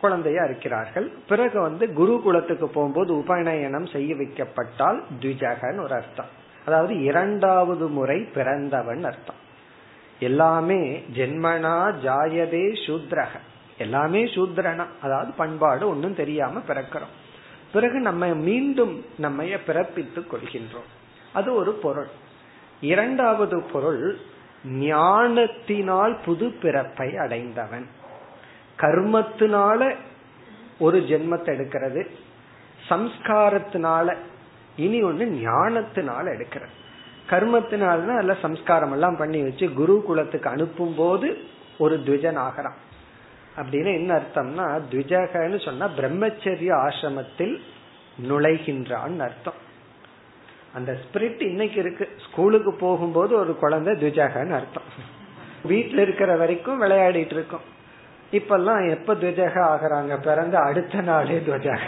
குழந்தையா இருக்கிறார்கள். பிறகு வந்து குருகுலத்துக்கு போகும்போது உபநயனம் செய்ய வைக்கப்பட்டால் த்விஜகன்னு ஒரு அர்த்தம். அதாவது இரண்டாவது முறை பிறந்தவன் அர்த்தம். எல்லாமே ஜென்மனா ஜாயதே சூத்ரக. எல்லாமே சூத்ரனா. அதாவது பண்பாடு ஒன்னும் தெரியாம பிறக்கிறோம். பிறகு நம்ம மீண்டும் நம்ம பிறப்பித்துக் கொள்கின்றோம். அது ஒரு பொருள். இரண்டாவது பொருள் ஞானத்தினால் புது பிறப்பை அடைந்தவன். கர்மத்தினால ஒரு ஜென்மத்தை எடுக்கிறது சம்ஸ்காரத்தினால இனி ஒண்ணு ஞானத்தினால எடுக்கிறது. கர்மத்தினால்தான் நல்ல சம்ஸ்காரம் எல்லாம் பண்ணி வச்சு குரு குலத்துக்கு அனுப்பும் போது ஒரு துவிஜன் ஆகிறான். அப்படின்னு என்ன அர்த்தம்னா த்விஜகன்னு சொன்னா பிரம்மச்சரிய ஆசிரமத்தில் நுழைகின்றான் அர்த்தம். அந்த ஸ்பிரிட் இன்னைக்கு இருக்கு. ஸ்கூலுக்கு போகும்போது ஒரு குழந்தை துஜகன்னு அர்த்தம். வீட்டுல இருக்கிற வரைக்கும் விளையாடிட்டு இருக்கும். இப்பெல்லாம் எப்ப துவஜக ஆகிறாங்க? பிறந்த அடுத்த நாளே துவஜக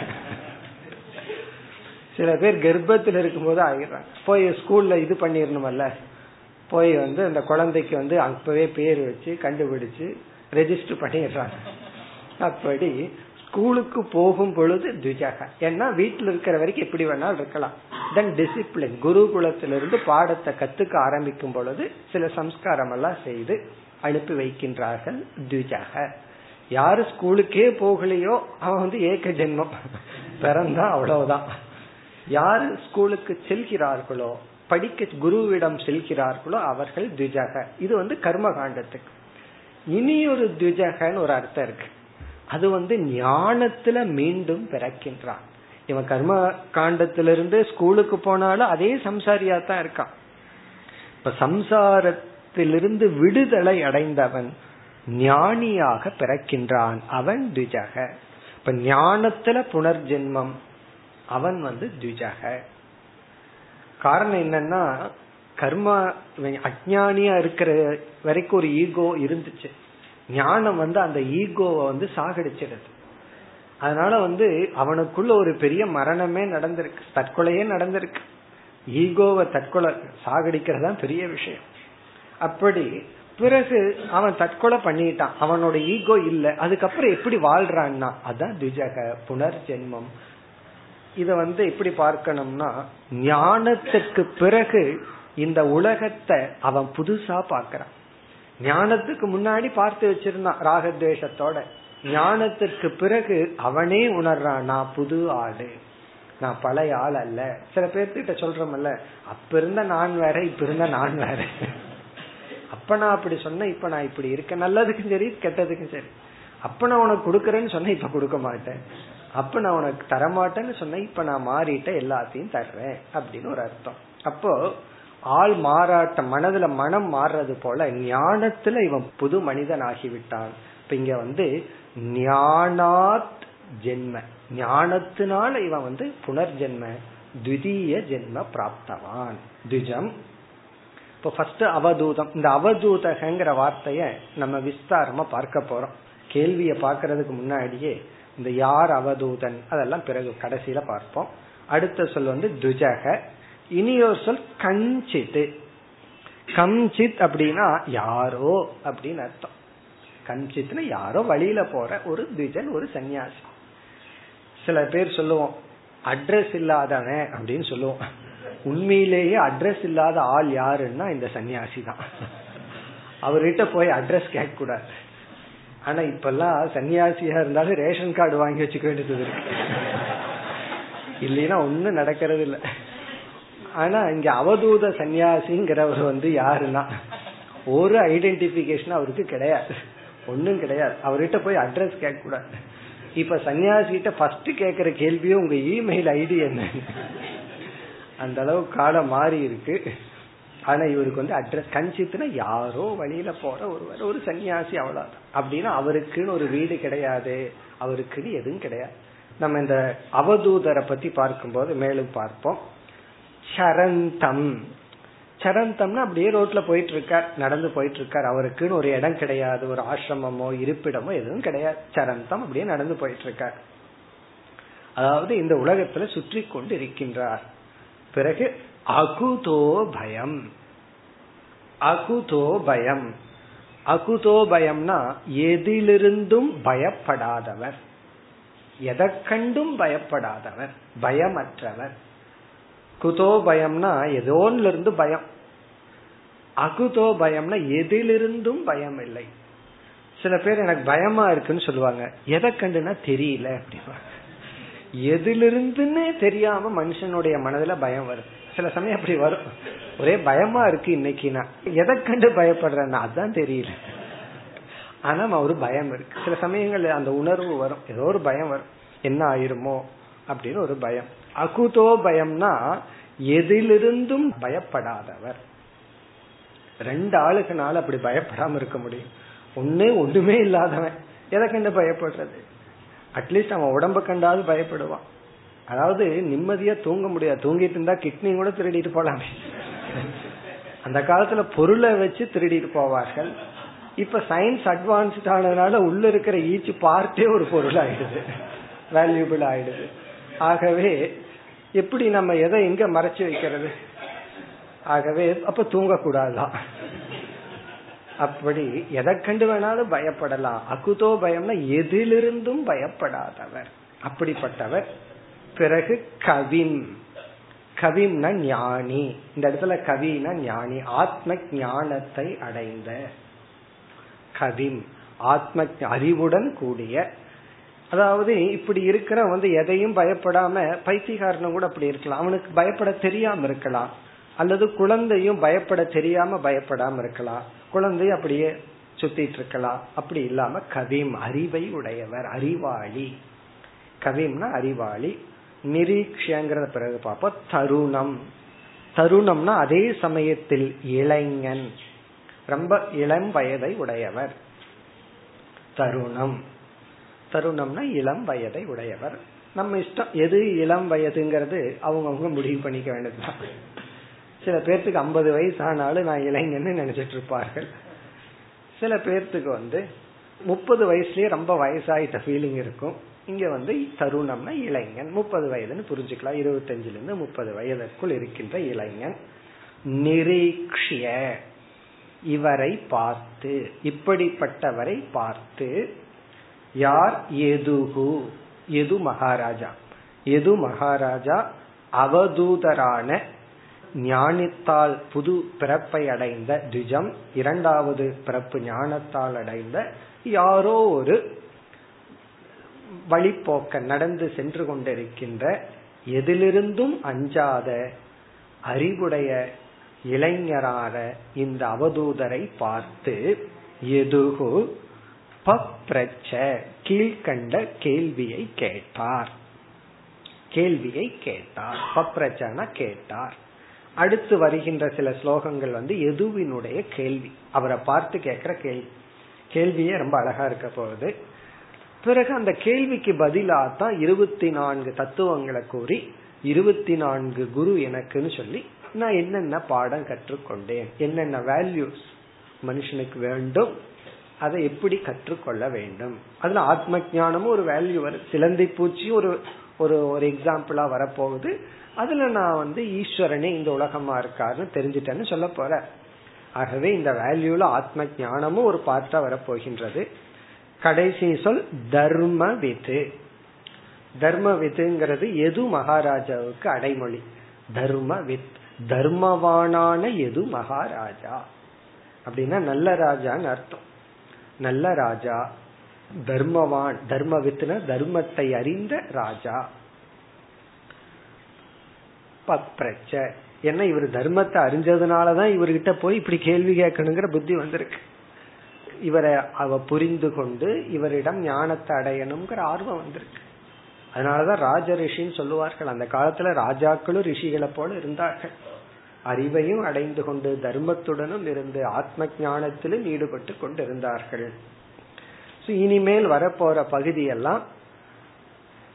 சில பேர் கர்ப்பத்தில் இருக்கும்போது ஆகிறாங்க போய் ஸ்கூல்ல இது பண்ணிடணுமல்ல. போய் வந்து அந்த குழந்தைக்கு வந்து அப்பவே பேர் வச்சு கண்டுபிடிச்சு ரெஜிஸ்டர் பண்ணிடுறாங்க. அப்படி ஸ்கூலுக்கு போகும் பொழுது துஜக. ஏன்னா வீட்டில் இருக்கிற வரைக்கும் எப்படி வேணாலும் இருக்கலாம். தென் டிசிப்ளின் குருகுலத்திலிருந்து பாடத்தை கத்துக்க ஆரம்பிக்கும் பொழுது சில சம்ஸ்காரம் எல்லாம் செய்து அனுப்பி வைக்கின்றார்கள் துஜக. யாரு ஸ்கூலுக்கே போகலையோ அவன் வந்து ஏக ஜென்மம். பிறந்தா அவ்வளவுதான். யார் ஸ்கூலுக்கு செல்கிறார்களோ படிக்க குருவிடம் செல்கிறார்களோ அவர்கள் துஜக. இது வந்து கர்ம காண்டத்துக்கு இனி ஒரு துஜகன்னு ஒரு அர்த்தம் இருக்கு. அது வந்து ஞானத்துல மீண்டும் பிறக்கின்றான். இவன் கர்ம காண்டத்திலிருந்து ஸ்கூலுக்கு போனாலும் அதே சம்சாரியா தான் இருக்கான். இப்ப சம்சாரத்திலிருந்து விடுதலை அடைந்தவன் ஞானியாக பிறக்கின்றான். அவன் துஜக இப்ப ஞானத்துல புனர்ஜென்மம். அவன் வந்து துஜக காரணம் என்னன்னா கர்மா அஜானியா இருக்கிற வரைக்கும் ஒரு ஈகோ இருந்துச்சு. ஞானம் வந்து அந்த ஈகோவை வந்து சாகடிச்சிடுது. அதனால வந்து அவனுக்குள்ள ஒரு பெரிய மரணமே நடந்திருக்கு தற்கொலையே நடந்திருக்கு. ஈகோவை தற்கொலை சாகடிக்கிறதா பெரிய விஷயம். அப்படி பிறகு அவன் தற்கொலை பண்ணிட்டான். அவனோட ஈகோ இல்ல. அதுக்கப்புறம் எப்படி வாழ்றான்னா அதான் திஜக புனர்ஜென்மம். இத வந்து எப்படி பார்க்கணும்னா ஞானத்துக்கு பிறகு இந்த உலகத்தை அவன் புதுசா பாக்கிறான் ஞானத்துக்கு முன்னாடி பார்த்து வச்சிருந்தான் ராகத்வேஷத்தோட. ஞானத்திற்கு பிறகு அவனே உணர்றான் நான் புது ஆடு நான் பழைய ஆள் அல்ல. சில பேர்த்திட்ட சொல்றமல்ல அப்ப இருந்த நான் வேற இப்ப இருந்த நான் வேற. அப்ப நான் அப்படி சொன்ன இப்ப நான் இப்படி இருக்கேன். நல்லதுக்கும் சரி கெட்டதுக்கும் சரி. அப்ப நான் உனக்கு கொடுக்கறேன்னு சொன்ன இப்ப கொடுக்க மாட்டேன். அப்ப நான் உனக்கு தரமாட்டேன்னு சொன்ன இப்ப நான் மாறிட்டேன் எல்லாத்தையும் தர்றேன் அப்படின்னு ஒரு அர்த்தம். அப்போ ஆள் மாறாட்டம் மனதுல மனம் மாறுறது போல ஞானத்துல இவன் புது மனிதன் ஆகிவிட்டான். இப்ப இங்க வந்து ஞானாத் ஜென்ம. ஞானத்தினால இவன் வந்து புனர்ஜென்ம துதிய ஜென்ம பிராப்தவான். துஜம். இப்போ ஃபர்ஸ்ட் அவதூதம். இந்த அவதூதகங்கிற வார்த்தைய நம்ம விஸ்தாரமா பார்க்க போறோம். கேள்விய பாக்குறதுக்கு முன்னாடியே இந்த யார் அவதூதன்? அதெல்லாம் பிறகு கடைசியில பார்ப்போம். அடுத்த சொல் வந்து துஜக. இனி ஒரு சொல் கஞ்சித் கம்சித் அப்படின்னா யாரோ அப்படின்னு அர்த்தம். கஞ்சித்னா யாரோ வழியில போற ஒரு திஜன் ஒரு சன்னியாசி சில பேர் சொல்லுவோம் அட்ரஸ் இல்லாதவன் அப்படின்னு சொல்லுவோம். உண்மையிலேயே அட்ரஸ் இல்லாத ஆள் யாருன்னா இந்த சன்னியாசி தான். அவர்கிட்ட போய் அட்ரஸ் கேட்க கூடாது ஆனா இப்பெல்லாம் சன்னியாசியா இருந்தாலும் ரேஷன் கார்டு வாங்கி வச்சுக்க வேண்டியது இருக்கு. இல்லைன்னா ஒன்னும் நடக்கிறது இல்லை. ஆனா இங்க அவதூத சன்னியாசிங்கிறவர் வந்து யாருன்னா? ஒரு ஐடென்டிபிகேஷன் அவருக்கு கிடையாது. ஒன்னும் கிடையாது. அவர்கிட்ட போய் அட்ரஸ் கேட்க கூடாது இப்ப சன்னியாசிகிட்ட ஃபர்ஸ்ட் கேக்குற கேள்வியும் உங்க இமெயில் ஐடி என்ன? அந்த அளவு காலம் மாறி இருக்கு. ஆனா இவருக்கு வந்து அட்ரஸ் கஞ்சித்துனா யாரோ வழியில போற ஒருவர். ஒரு சன்னியாசி அவ்வளவு அப்படின்னா அவருக்குன்னு ஒரு வீடு கிடையாது. அவருக்குன்னு எதுவும் கிடையாது. நம்ம இந்த அவதூதரை பத்தி பார்க்கும்போது மேலும் பார்ப்போம். சரந்தம். சரந்தம்னா அப்படியே ரோட்ல போயிட்டு இருக்கார் நடந்து போயிட்டு இருக்கார் அவருக்குன்னு ஒரு இடம் கிடையாது ஒரு ஆசிரமமோ இருப்பிடமோ எதுவும் கிடையாது. சரந்தம் அப்படியே நடந்து போயிட்டு இருக்கார் அதாவது இந்த உலகத்துல சுற்றி கொண்டு இருக்கின்றார் பிறகு அகுதோ பயம். அகுதோ பயம். அகுதோ பயம்னா எதிலிருந்தும் பயப்படாதவர். எதை கண்டும் பயப்படாதவர். பயமற்றவர். குதோ பயம்னா ஏதோன்ல இருந்து பயம். அகுதோ பயம்னா எதிலிருந்தும் பயம் இல்லை சில பேர் எனக்கு பயமா இருக்குன்னு சொல்லுவாங்க. எதை கண்டுனா தெரியல அப்படின்னா எதிலிருந்துன்னு தெரியாம மனுஷனுடைய மனதுல பயம் வருது சில சமயம் அப்படி வரும். ஒரே பயமா இருக்கு இன்னைக்கு நான் எதை கண்டு பயப்படுறேன்னா அதான் தெரியல. ஆனா ஒரு பயம் இருக்கு. சில சமயங்கள் அந்த உணர்வு வரும். ஏதோ ஒரு பயம் வரும். என்ன ஆயிருமோ அப்படின்னு ஒரு பயம். அகுதோ பயம்னா எதிலிருந்தும் பயப்படாதவர். ரெண்டு ஆளுக்குனால அப்படி பயப்படாம இருக்க முடியும். ஒண்ணு ஒண்ணுமே இல்லாதவன். எதை கண்டு பயப்படுறது? அட்லீஸ்ட் அவன் உடம்ப கண்டாவது பயப்படுவான். அதாவது நிம்மதியா தூங்க முடியாது. தூங்கிட்டு இருந்தா கிட்னி கூட திருடிட்டு போலாமே. அந்த காலத்துல பொருளை வச்சு திருடிட்டு போவார்கள். இப்ப சயின்ஸ் அட்வான்ஸ்ட் ஆனதுனால உள்ள இருக்கிற ஈச் பார்ட்டே ஒரு பொருள் ஆயிடுது வேல்யூபிள் ஆயிடுது. ஆகவே எப்படி நம்ம எதை எங்க மறைச்சு வைக்கிறது? ஆகவே அப்ப தூங்கக்கூடாதான் அப்படி எதை கண்டு வேணாலும் பயப்படலாம். அகுதோ பயம்னா எதிலிருந்தும் பயப்படாதவர். அப்படிப்பட்டவர். பிறகு கவின். கவிம்னா ஞானி. இந்த இடத்துல கவினா ஞானி. ஆத்ம ஞானத்தை அடைந்த கவிம் ஆத்ம அறிவுடன் கூடிய அதாவது இப்படி இருக்கிற வந்து எதையும் பயப்படாம பைத்தியகாரனும் கூட அப்படி இருக்கலாம். அவனுக்கு பயப்பட தெரியாம இருக்கலாம். அல்லது குழந்தையும் பயப்பட தெரியாம பயப்படாம இருக்கலாம். குழந்தை அப்படியே சுத்திட்டு இருக்கலாம். அப்படி இல்லாம கவிம் அறிவை உடையவர் அறிவாளி. கவிம்னா அறிவாளி. நிரீக்ஷங்கிறத பிறகு பார்ப்போம். தருணம். தருணம்னா அதே சமயத்தில் இளைஞன். ரொம்ப இளம் வயதை உடையவர். தருணம். தருணம்னா இளம் வயதை உடையவர். நம்ம இஷ்டம் எது இளம் வயதுங்கிறது அவங்கவுங்க முடிவு பண்ணிக்க வேண்டியதுதான். சில பேர்த்துக்கு ஐம்பது வயசு ஆனாலும் நான் இளைஞன்னு நினைச்சிட்டு இருப்பார்கள் சில பேர்த்துக்கு வந்து முப்பது வயசுலயே ரொம்ப வயசாயிட்ட ஃபீலிங் இருக்கும். இங்க வந்து தருணம்னா இளைஞன். முப்பது வயதுன்னு புரிஞ்சுக்கலாம். இருபத்தஞ்சுல இருந்து முப்பது வயதுக்குள் இருக்கின்ற இளைஞன். நிரீக்ஷிய. இவரை பார்த்து இப்படிப்பட்டவரை பார்த்து யார்? எதுகு. எது மகாராஜா? எது மகாராஜா? அவதூதரான ஞானித்தால் புது பிறப்பை அடைந்த திஜம் இரண்டாவது பிறப்பு ஞானத்தால் அடைந்த யாரோ ஒரு வழிபோக்க நடந்து சென்று கொண்டிருக்கின்ற எதிலிருந்தும் அஞ்சாத அறிவுடைய இளைஞரான இந்த அவதூதரை பார்த்து எதுகு? பப்ரச்ச கீழ்கண்ட கேள்வியை கேட்டார். கேள்வியை கேட்டார். பப்ரச்சன கேட்டார். அடுத்து வருகின்ற சில ஸ்லோகங்கள் வந்து எதுவினுடைய கேள்வி. அவரை பார்த்து கேட்கிற கேள்வி. கேள்வியே ரொம்ப அழகா இருக்க போகுது. பிறகு அந்த கேள்விக்கு பதிலாக தான் இருபத்தி நான்கு தத்துவங்களை கூறி இருபத்தி நான்கு குரு எனக்குன்னு சொல்லி நான் என்னென்ன பாடம் கற்றுக்கொண்டேன்? என்னென்ன வேல்யூஸ் மனுஷனுக்கு வேண்டும்? அதை எப்படி கற்றுக்கொள்ள வேண்டும்? அதுல ஆத்ம ஜானமும் ஒரு வேல்யூ வரும் சிலந்தி பூச்சி ஒரு ஒரு ஒரு எக்ஸாம்பிளா வரப்போகுது. அதுல நான் வந்து ஈஸ்வரனே இந்த உலகமா இருக்காருன்னு தெரிஞ்சுட்டேன்னு சொல்ல போற. ஆகவே இந்த வேல்யூல ஆத்ம ஞானமும் ஒரு பார்ட்டா வரப்போகின்றது. கடைசி சொல் தர்ம வித்து தர்ம வித்துங்கிறது எது மகாராஜாவுக்கு அடைமொழி? தர்ம வித் தர்மவானான எது மகாராஜா? அப்படின்னா நல்ல ராஜான்னு அர்த்தம். நல்ல ராஜா தர்மவான் தர்ம வித்துன தர்மத்தை அறிந்த ராஜா. பப்ரச்ச என்ன இவர் தர்மத்தை அறிஞ்சதுனாலதான் இவர்கிட்ட போய் இப்படி கேள்வி கேட்கணுங்கிற புத்தி வந்திருக்கு. இவரை அவ புரிந்து கொண்டு இவரிடம் ஞானத்தை அடையணுங்கிற ஆர்வம் வந்திருக்கு. அதனாலதான் ராஜ ரிஷின்னு சொல்லுவார்கள். அந்த காலத்துல ராஜாக்களும் ரிஷிகளை போல இருந்தார்கள். அறிவையும் அடைந்து கொண்டு தர்மத்துடனும் இருந்து ஆத்ம ஞானத்திலும் ஈடுபட்டு கொண்டு இருந்தார்கள் இனிமேல் வரப்போற பகுதியெல்லாம்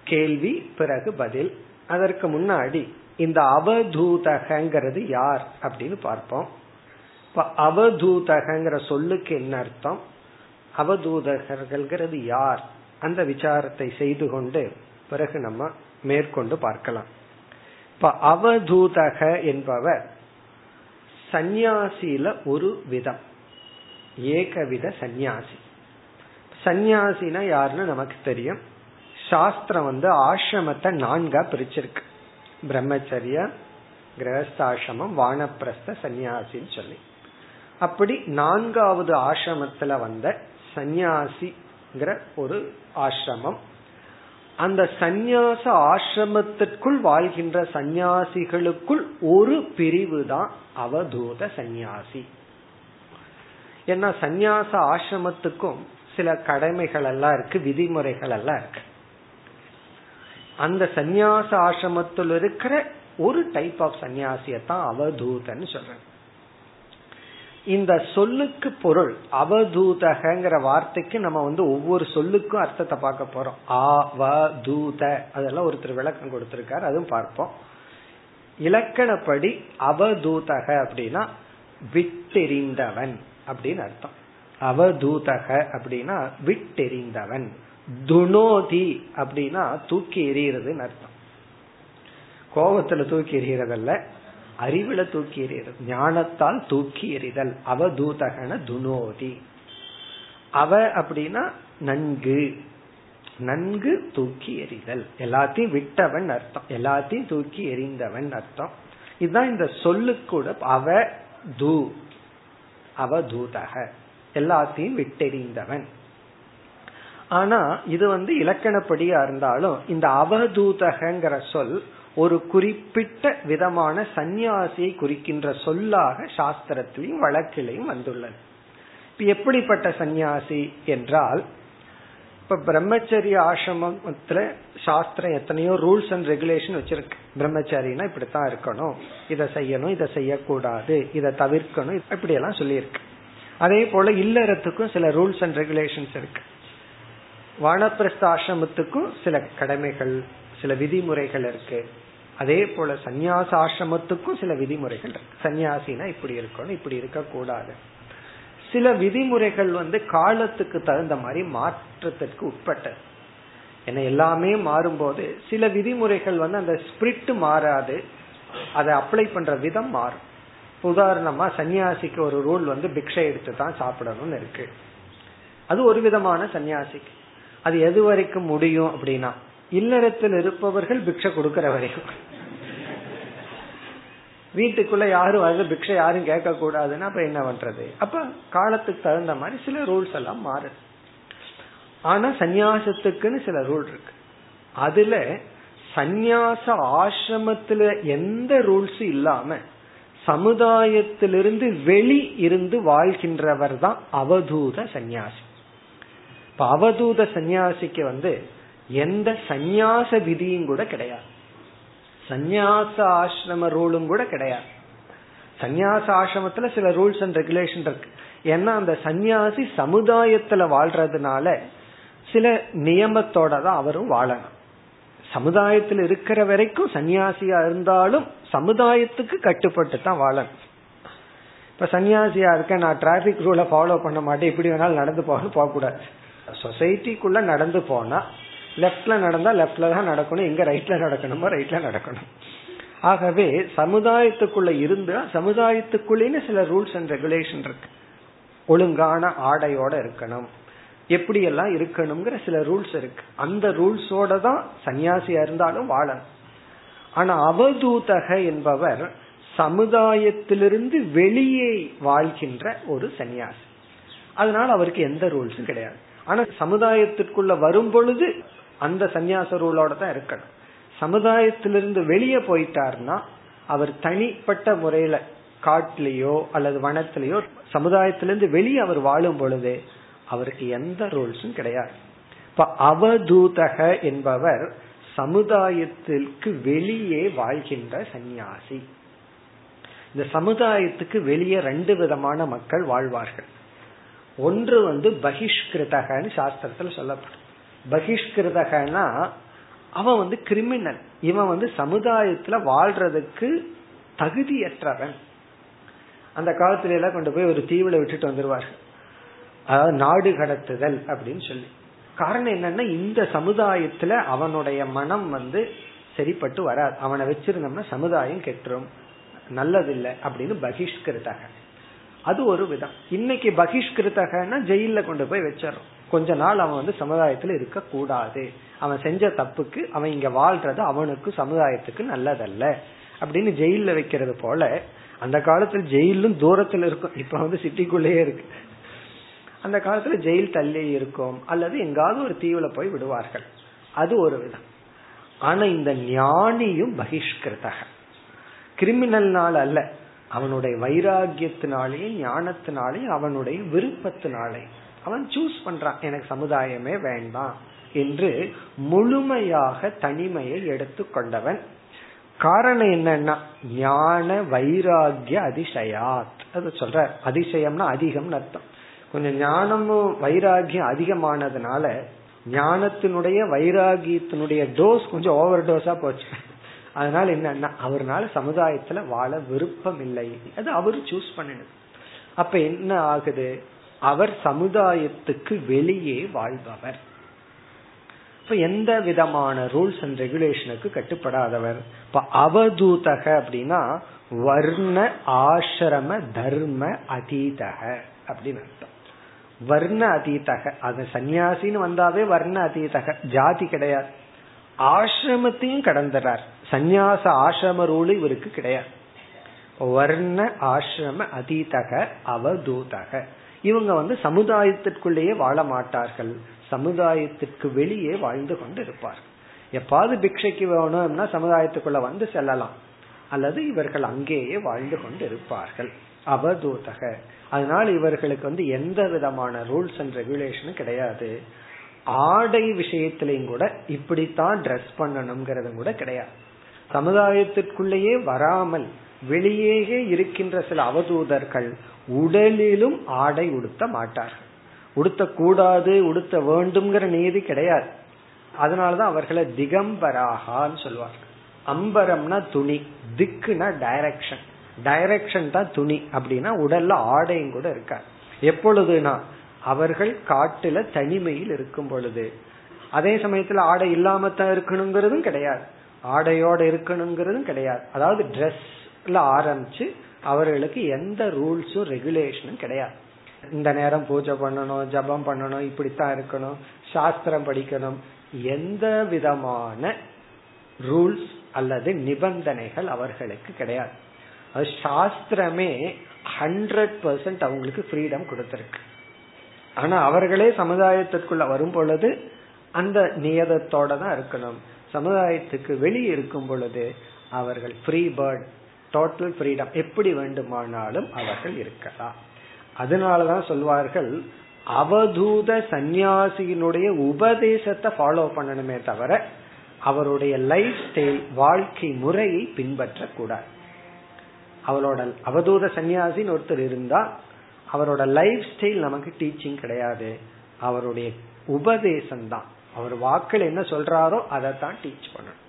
கேள்வி பிறகு பதில். அதற்கு முன்னாடி இந்த அவதூதகங்கிறது யார் அப்படின்னு பார்ப்போம். இப்ப அவதூதகங்கிற சொல்லுக்கு என்ன அர்த்தம்? அவதூதகர்கள்ங்கிறது யார்? அந்த விசாரத்தை செய்து கொண்டு பிறகு நம்ம மேற்கொண்டு பார்க்கலாம். இப்ப அவதூதக என்பவர் சந்நியாசியில ஒரு விதம். ஏகவித சந்நியாசி. சந்நியாசினா யாருன்னு நமக்கு தெரியும். சாஸ்திரம் வந்து ஆசிரமத்தை நான்கா பிரிச்சிருக்கு. பிரம்மச்சரிய கிரகஸ்தாசிரமம் வானப்பிரஸ்த சந்நியாசின்னு சொல்லி. அப்படி நான்காவது ஆசிரமத்துல வந்த சந்நியாசிங்கிற ஒரு ஆசிரமம் அந்த சந்நியாச ஆசிரமத்திற்குள் வாழ்கின்ற சந்நியாசிகளுக்குள் ஒரு பிரிவு தான் அவதூத சந்நியாசி. ஏன்னா சந்நியாச ஆசிரமத்துக்கும் சில கடமைகள் எல்லாம் இருக்கு விதிமுறைகள் எல்லாம் இருக்கு. அந்த சந்நியாச ஆசிரமத்தில் இருக்கிற ஒரு டைப் ஆஃப் சந்நியாசியத்தான் அவதூதன்னு சொல்றேன் இந்த சொல்லுக்கு பொருள் அவதூதகங்கிற வார்த்தைக்கு நம்ம வந்து ஒவ்வொரு சொல்லுக்கும் அர்த்தத்தை பார்க்க போறோம். அவதூத. அதெல்லாம் ஒருத்தர் விளக்கம் கொடுத்திருக்காரு அதுவும் பார்ப்போம். இலக்கணப்படி அவதூதக அப்படின்னா விட்டெறிந்தவன் அப்படின்னு அர்த்தம். அவதூதக அப்படின்னா விட்டெறிந்தவன். துனோதி அப்படின்னா தூக்கி எறிகிறதுன்னு அர்த்தம். கோபத்துல தூக்கி எறிகிறதல்ல அறிவுல தூக்கி எறியது ஞானத்தால் தூக்கி எறிதல் அவதூதகன துனோதி. அவ அப்படின்னா நன்கு. நன்கு தூக்கி எறிதல். எல்லாத்தையும் விட்டவன் அர்த்தம். எல்லாத்தையும் தூக்கி எறிந்தவன் அர்த்தம். இதுதான் இந்த சொல்லு கூட அவ தூ அவதூதக. எல்லாத்தையும் விட்டெறிந்தவன். ஆனா இது வந்து இலக்கணப்படியா இருந்தாலும் இந்த அவதூதகங்கிற சொல் ஒரு குறிப்பிட்ட விதமான சந்நியாசியை குறிக்கின்ற சொல்லாக சாஸ்திரத்திலையும் வழக்கிலையும் வந்துள்ளது. இப்ப எப்படிப்பட்ட சந்நியாசி என்றால் இப்ப பிரம்மச்சரிய ஆசிரமத்துல சாஸ்திரம் எத்தனையோ ரூல்ஸ் அண்ட் ரெகுலேஷன் வச்சிருக்கு. பிரம்மச்சாரினா இப்படித்தான் இருக்கணும். இதை செய்யணும் இதை செய்யக்கூடாது. இதை தவிர்க்கணும். இப்படி எல்லாம் சொல்லியிருக்கு. அதே போல இல்லறத்துக்கும் சில ரூல்ஸ் அண்ட் ரெகுலேஷன்ஸ் இருக்கு. வானப்பிரஸ்த ஆசிரமத்துக்கும் சில கடமைகள் சில விதிமுறைகள் இருக்கு. அதே போல சந்நியாச ஆசிரமத்துக்கும் சில விதிமுறைகள் இருக்கு. சன்னியாசினா இப்படி இருக்கணும் இப்படி இருக்க கூடாது சில விதிமுறைகள் வந்து காலத்துக்கு தகுந்த மாதிரி மாற்றத்திற்கு உட்பட்டது. ஏன்னா எல்லாமே மாறும்போது சில விதிமுறைகள் வந்து அந்த ஸ்பிரிட் மாறாது. அதை அப்ளை பண்ற விதம் மாறும். உதாரணமா சன்னியாசிக்கு ஒரு ரூல் வந்து பிக்ஷை எடுத்து தான் சாப்பிடணும்னு இருக்கு. அது ஒரு விதமான சன்னியாசிக்கு அது எது வரைக்கும் முடியும் அப்படின்னா இல்லறத்தில் இருப்பவர்கள் பிக்ஷை கொடுக்கிற வரைக்கும். வீட்டுக்குள்ள யாரும் வந்து பிக்ஷை யாரும் கேட்க கூடாதுன்னா அப்ப என்ன பண்றது? அப்ப காலத்துக்கு தகுந்த மாதிரி சில ரூல்ஸ் எல்லாம் மாறுது ஆனா சந்நியாசத்துக்குன்னு சில ரூல் இருக்கு. அதுல சந்நியாச ஆசிரமத்துல எந்த ரூல்ஸும் இல்லாம சமுதாயத்திலிருந்து வெளி இருந்து வாழ்கின்றவர் தான் அவதூத சந்நியாசி. இப்ப அவதூத சந்நியாசிக்கு வந்து எந்த சந்நியாச விதியும் கூட கிடையாது. சந்நியாச ஆசிரம ரூலும் கூட கிடையாது. சந்நியாச ஆசிரமத்துல சில ரூல்ஸ் அண்ட் ரெகுலேஷன் இருக்கு. ஏன்னா அந்த சந்நியாசி சமுதாயத்துல வாழ்றதுனால சில நியமத்தோட தான் அவரும் வாழணும். சமுதாயத்தில் இருக்கிற வரைக்கும் சன்னியாசியா இருந்தாலும் சமுதாயத்துக்கு கட்டுப்பட்டு தான் வாழணும். இப்ப சன்னியாசியா இருக்க நான் டிராபிக் ரூலை ஃபாலோ பண்ண மாட்டேன் இப்படி வேணாலும் நடந்து போகணும் போகக்கூடாது. சொசைட்டிக்குள்ள நடந்து போனா லெப்ட்ல நடந்தா லெப்ட்ல தான் நடக்கணும் எங்க ரைட்ல நடக்கணுமோ ரைட்ல நடக்கணும். ஆகவே சமுதாயத்துக்குள்ள இருந்தா சமுதாயத்துக்குள்ளேன்னு சில ரூல்ஸ் அண்ட் ரெகுலேஷன் இருக்கு. ஒழுங்கான ஆடையோட இருக்கணும். எப்படி எல்லாம் இருக்கணுங்கிற சில ரூல்ஸ் இருக்கு. அந்த ரூல்ஸோட தான் சன்னியாசியா இருந்தாலும் வாழணும். ஆனா அவதூதக என்பவர் சமுதாயத்திலிருந்து வெளியே வாழ்கின்ற ஒரு சன்னியாசி. அதனால அவருக்கு எந்த ரூல்ஸும் கிடையாது. ஆனா சமுதாயத்திற்குள்ள வரும் பொழுது அந்த சந்நியாச ரூலோட தான் இருக்கணும். சமுதாயத்திலிருந்து வெளியே போயிட்டார்னா அவர் தனிப்பட்ட முறையில காட்டிலேயோ அல்லது வனத்திலேயோ சமுதாயத்திலிருந்து வெளியே அவர் வாழும் பொழுது அவருக்கு எந்த ரூல்ஸும் கிடையாது. இப்ப அவதூதக என்பவர் சமுதாயத்திற்கு வெளியே வாழ்கின்ற சந்நியாசி. இந்த சமுதாயத்துக்கு வெளியே ரெண்டு விதமான மக்கள் வாழ்வார்கள். ஒன்று வந்து பகிஷ்கிருதகன்னு சாஸ்திரத்தில் சொல்லப்படும். பகிஷ்கிருதகனா அவன் வந்து கிரிமினல் இவன் வந்து சமுதாயத்துல வாழ்றதுக்கு தகுதியற்றவன். அந்த காலத்துல எல்லாம் கொண்டு போய் ஒரு தீவுல விட்டுட்டு வந்துருவார் அதாவது நாடு கடத்துதல் அப்படின்னு சொல்லி. காரணம் என்னன்னா இந்த சமுதாயத்துல அவனுடைய மனம் வந்து சரிப்பட்டு வராது. அவனை வச்சிருந்தோம்னா சமுதாயம் கெட்டுரும். நல்லதில்லை அப்படின்னு பகிஷ்கிருதக அது ஒரு விதம். இன்னைக்கு பகிஷ்கிருத்தகன்னா ஜெயில கொண்டு போய் வச்சிடறோம். கொஞ்ச நாள் அவன் வந்து சமுதாயத்துல இருக்க கூடாது அவன் செஞ்ச தப்புக்கு அவன் இங்க வாழ்றது அவனுக்கு சமுதாயத்துக்கு நல்லதல்ல. அப்படின்னு ஜெயில வைக்கிறது போல அந்த காலத்துல ஜெயிலும் தூரத்துல இருக்கும். இப்ப வந்து சிட்டிக்குள்ளேயே இருக்கு. அந்த காலத்துல ஜெயில் தள்ளி இருக்கும். அல்லது எங்காவது ஒரு தீவுல போய் விடுவார்கள். அது ஒரு விதம். ஆனா இந்த ஞானியும் பகிஷ்கிருத்தக கிரிமினல்னால அல்ல. அவனுடைய வைராகியத்தினாலேயும் ஞானத்தினாலேயும் அவனுடைய விருப்பத்தினாலே அவன் சூஸ் பண்றான். எனக்கு சமுதாயமே வேண்டாம் என்று முழுமையாக தனிமையை எடுத்துக்கொண்டவன். காரணம் என்னன்னா ஞான வைராகிய அதிசயாத். அது சொல்ற அதிசயம்னா அதிகம் அர்த்தம். கொஞ்சம் ஞானமும் வைராகியம் அதிகமானதுனால ஞானத்தினுடைய வைராகியத்தினுடைய டோஸ் கொஞ்சம் ஓவர் டோஸா போச்சு. அதனால என்னன்னா அவர்னால சமுதாயத்துல வாழ விருப்பம் இல்லை அது அவர் சூஸ் பண்ணினது. அப்ப என்ன ஆகுது? அவர் சமுதாயத்துக்கு வெளியே வாழ்பவர். இப்ப எந்த விதமான ரூல்ஸ் அண்ட் ரெகுலேஷனுக்கு கட்டுப்படாதவர்? இப்ப அவதூதக அப்படின்னா வர்ண ஆசிரம தர்ம அதீதக அப்படின்னு அர்த்தம். வர்ண அதீதக. அது சன்னியாசின்னு வந்தாவே வர்ண அதீதக. ஜாதி கிடையாது. ஆசிரமத்தையும் கடந்துறார். சந்நியாச ஆசிரம ரூல் இவருக்கு கிடையாது. வர்ண ஆசிரம அதீதக அவதூதக. இவங்க வந்து சமுதாயத்திற்குள்ளேயே வாழ மாட்டார்கள். சமுதாயத்திற்கு வெளியே வாழ்ந்து கொண்டு இருப்பார்கள் எப்பாவது பிக்ஷைக்கு வேணும்னா சமுதாயத்துக்குள்ள வந்து செல்லலாம். அல்லது இவர்கள் அங்கேயே வாழ்ந்து கொண்டு இருப்பார்கள் அவதூதக. அதனால் இவர்களுக்கு வந்து எந்த விதமான ரூல்ஸ் அண்ட் ரெகுலேஷனும் கிடையாது. ஆடை விஷயத்திலையும் கூட இப்படித்தான் ட்ரெஸ் பண்ணணுங்கிறது கூட கிடையாது. சமுதாயத்திற்குள்ளேயே வராமல் வெளியேயே இருக்கின்ற சில அவதூதர்கள் உடலிலும் ஆடை உடுத்த மாட்டார்கள். உடுத்த கூடாது உடுத்த வேண்டும்ங்கிற நீதி கிடையாது. அதனாலதான் அவர்களை திகம்பராகான்னு சொல்லுவாங்க அம்பரம்னா துணி திக்குனா டைரக்ஷன் டைரக்ஷன் தான் துணி அப்படின்னா உடல்ல ஆடையும் கூட இருக்காது. எப்பொழுதுனா அவர்கள் காட்டுல தனிமையில் இருக்கும் பொழுது அதே சமயத்துல ஆடை இல்லாம தான் இருக்கணுங்கிறதும் கிடையாது. ஆடையோட இருக்கணுங்கிறதும் கிடையாது. அதாவது ட்ரெஸ்ல ஆரம்பிச்சு அவர்களுக்கு எந்த ரூல்ஸும் ரெகுலேஷனும் கிடையாது. இந்த நேரம் பூஜை பண்ணணும் ஜபம் பண்ணணும் இப்படித்தான் இருக்கணும் சாஸ்திரம் படிக்கணும். எந்த விதமான ரூல்ஸ் அல்லது நிபந்தனைகள் அவர்களுக்கு கிடையாது. அது சாஸ்திரமே ஹண்ட்ரட் பர்சன்ட் அவங்களுக்கு ஃப்ரீடம் கொடுத்திருக்கு. ஆனா அவர்களே சமுதாயத்திற்குள்ள வரும் பொழுது அந்த நியதத்தோட தான் இருக்கணும். சமுதாயத்துக்கு வெளியே இருக்கும் பொழுது அவர்கள் ஃப்ரீ பேர்ட் டோட்டல் ஃப்ரீடம் எப்படி வேண்டுமானாலும் அவர்கள் இருக்கலாம். அதனாலதான் சொல்வார்கள் அவதூத சந்நியாசியினுடைய உபதேசத்தை ஃபாலோ பண்ணணுமே தவிர அவருடைய லைஃப் ஸ்டைல் வாழ்க்கை முறையை பின்பற்ற கூடாது அவரோட அவதூத சன்னியாசின்னு ஒருத்தர் இருந்தா அவரோட லைஃப் ஸ்டைல் நமக்கு டீச்சிங் கிடையாது. அவருடைய உபதேசம் தான் அவர் வாக்கள் என்ன சொல்றாரோ அதை தான் டீச் பண்ணணும்.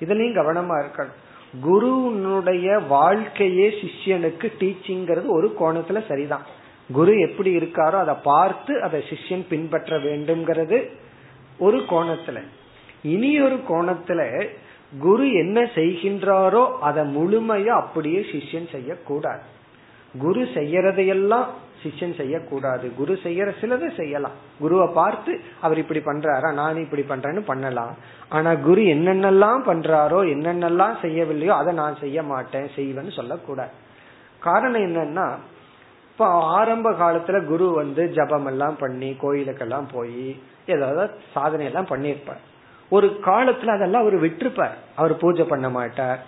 இதுலயும் கவனமா இருக்கணும். குருனுடைய வாழ்க்கையே சிஷ்யனுக்கு டீச்சிங்கிறது ஒரு கோணத்துல சரிதான். குரு எப்படி இருக்காரோ அதை பார்த்து அதை சிஷ்யன் பின்பற்ற வேண்டும்ங்கிறது ஒரு கோணத்துல. இனி ஒரு கோணத்துல குரு என்ன செய்கின்றாரோ அதை முழுமையா அப்படியே சிஷ்யன் செய்யக்கூடாது. குரு செய்யறதையெல்லாம் சிஷ்யன் செய்யக்கூடாது. குரு செய்யற சிலதை செய்யலாம். குருவை பார்த்து அவர் இப்படி பண்றாரா நானும் இப்படி பண்றேன்னு பண்ணலாம். ஆனா குரு என்னென்னலாம் பண்றாரோ என்னென்னலாம் செய்யவில்லையோ அதை நான் செய்ய மாட்டேன் செய்வேன்னு சொல்லக்கூடாது. காரணம் என்னன்னா இப்ப ஆரம்ப காலத்துல குரு வந்து ஜபம் எல்லாம் பண்ணி கோயிலுக்கெல்லாம் போய் ஏதாவது சாதனை எல்லாம் பண்ணியிருப்பார். ஒரு காலத்துல அதெல்லாம் அவர் விட்டுருப்பார். அவர் பூஜை பண்ண மாட்டார்.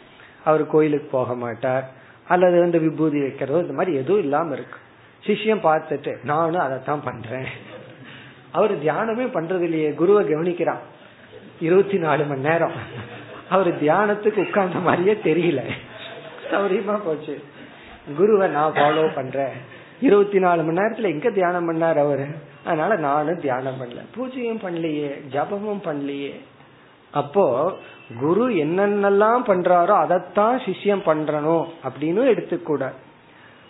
அவர் கோயிலுக்கு போக மாட்டார். அல்லது வந்து விபூதி வைக்கிறதோ இந்த மாதிரி எதுவும் இல்லாம இருக்கு. சிஷ்யம் பார்த்துட்டு நானும் அதைத்தான் பண்றேன். அவர் தியானமே பண்றது இல்லையே குருவை கவனிக்கிறான். இருபத்தி நாலு மணி நேரம். அவர் தியானத்துக்கு உட்கார்ந்த மாதிரியே தெரியல. சௌரியமா போச்சு. குருவை நான் ஃபாலோ பண்றேன். இருபத்தி நாலு மணி நேரத்துல எங்க தியானம் பண்ணார் அவரு? அதனால நானும் தியானம் பண்ணல. பூஜையும் பண்ணலையே. ஜபமும் பண்ணலையே. அப்போ குரு என்னென்னலாம் பண்றாரோ அதைத்தான் சிஷ்யம் பண்றணும் அப்படின்னு எடுத்துக்கூட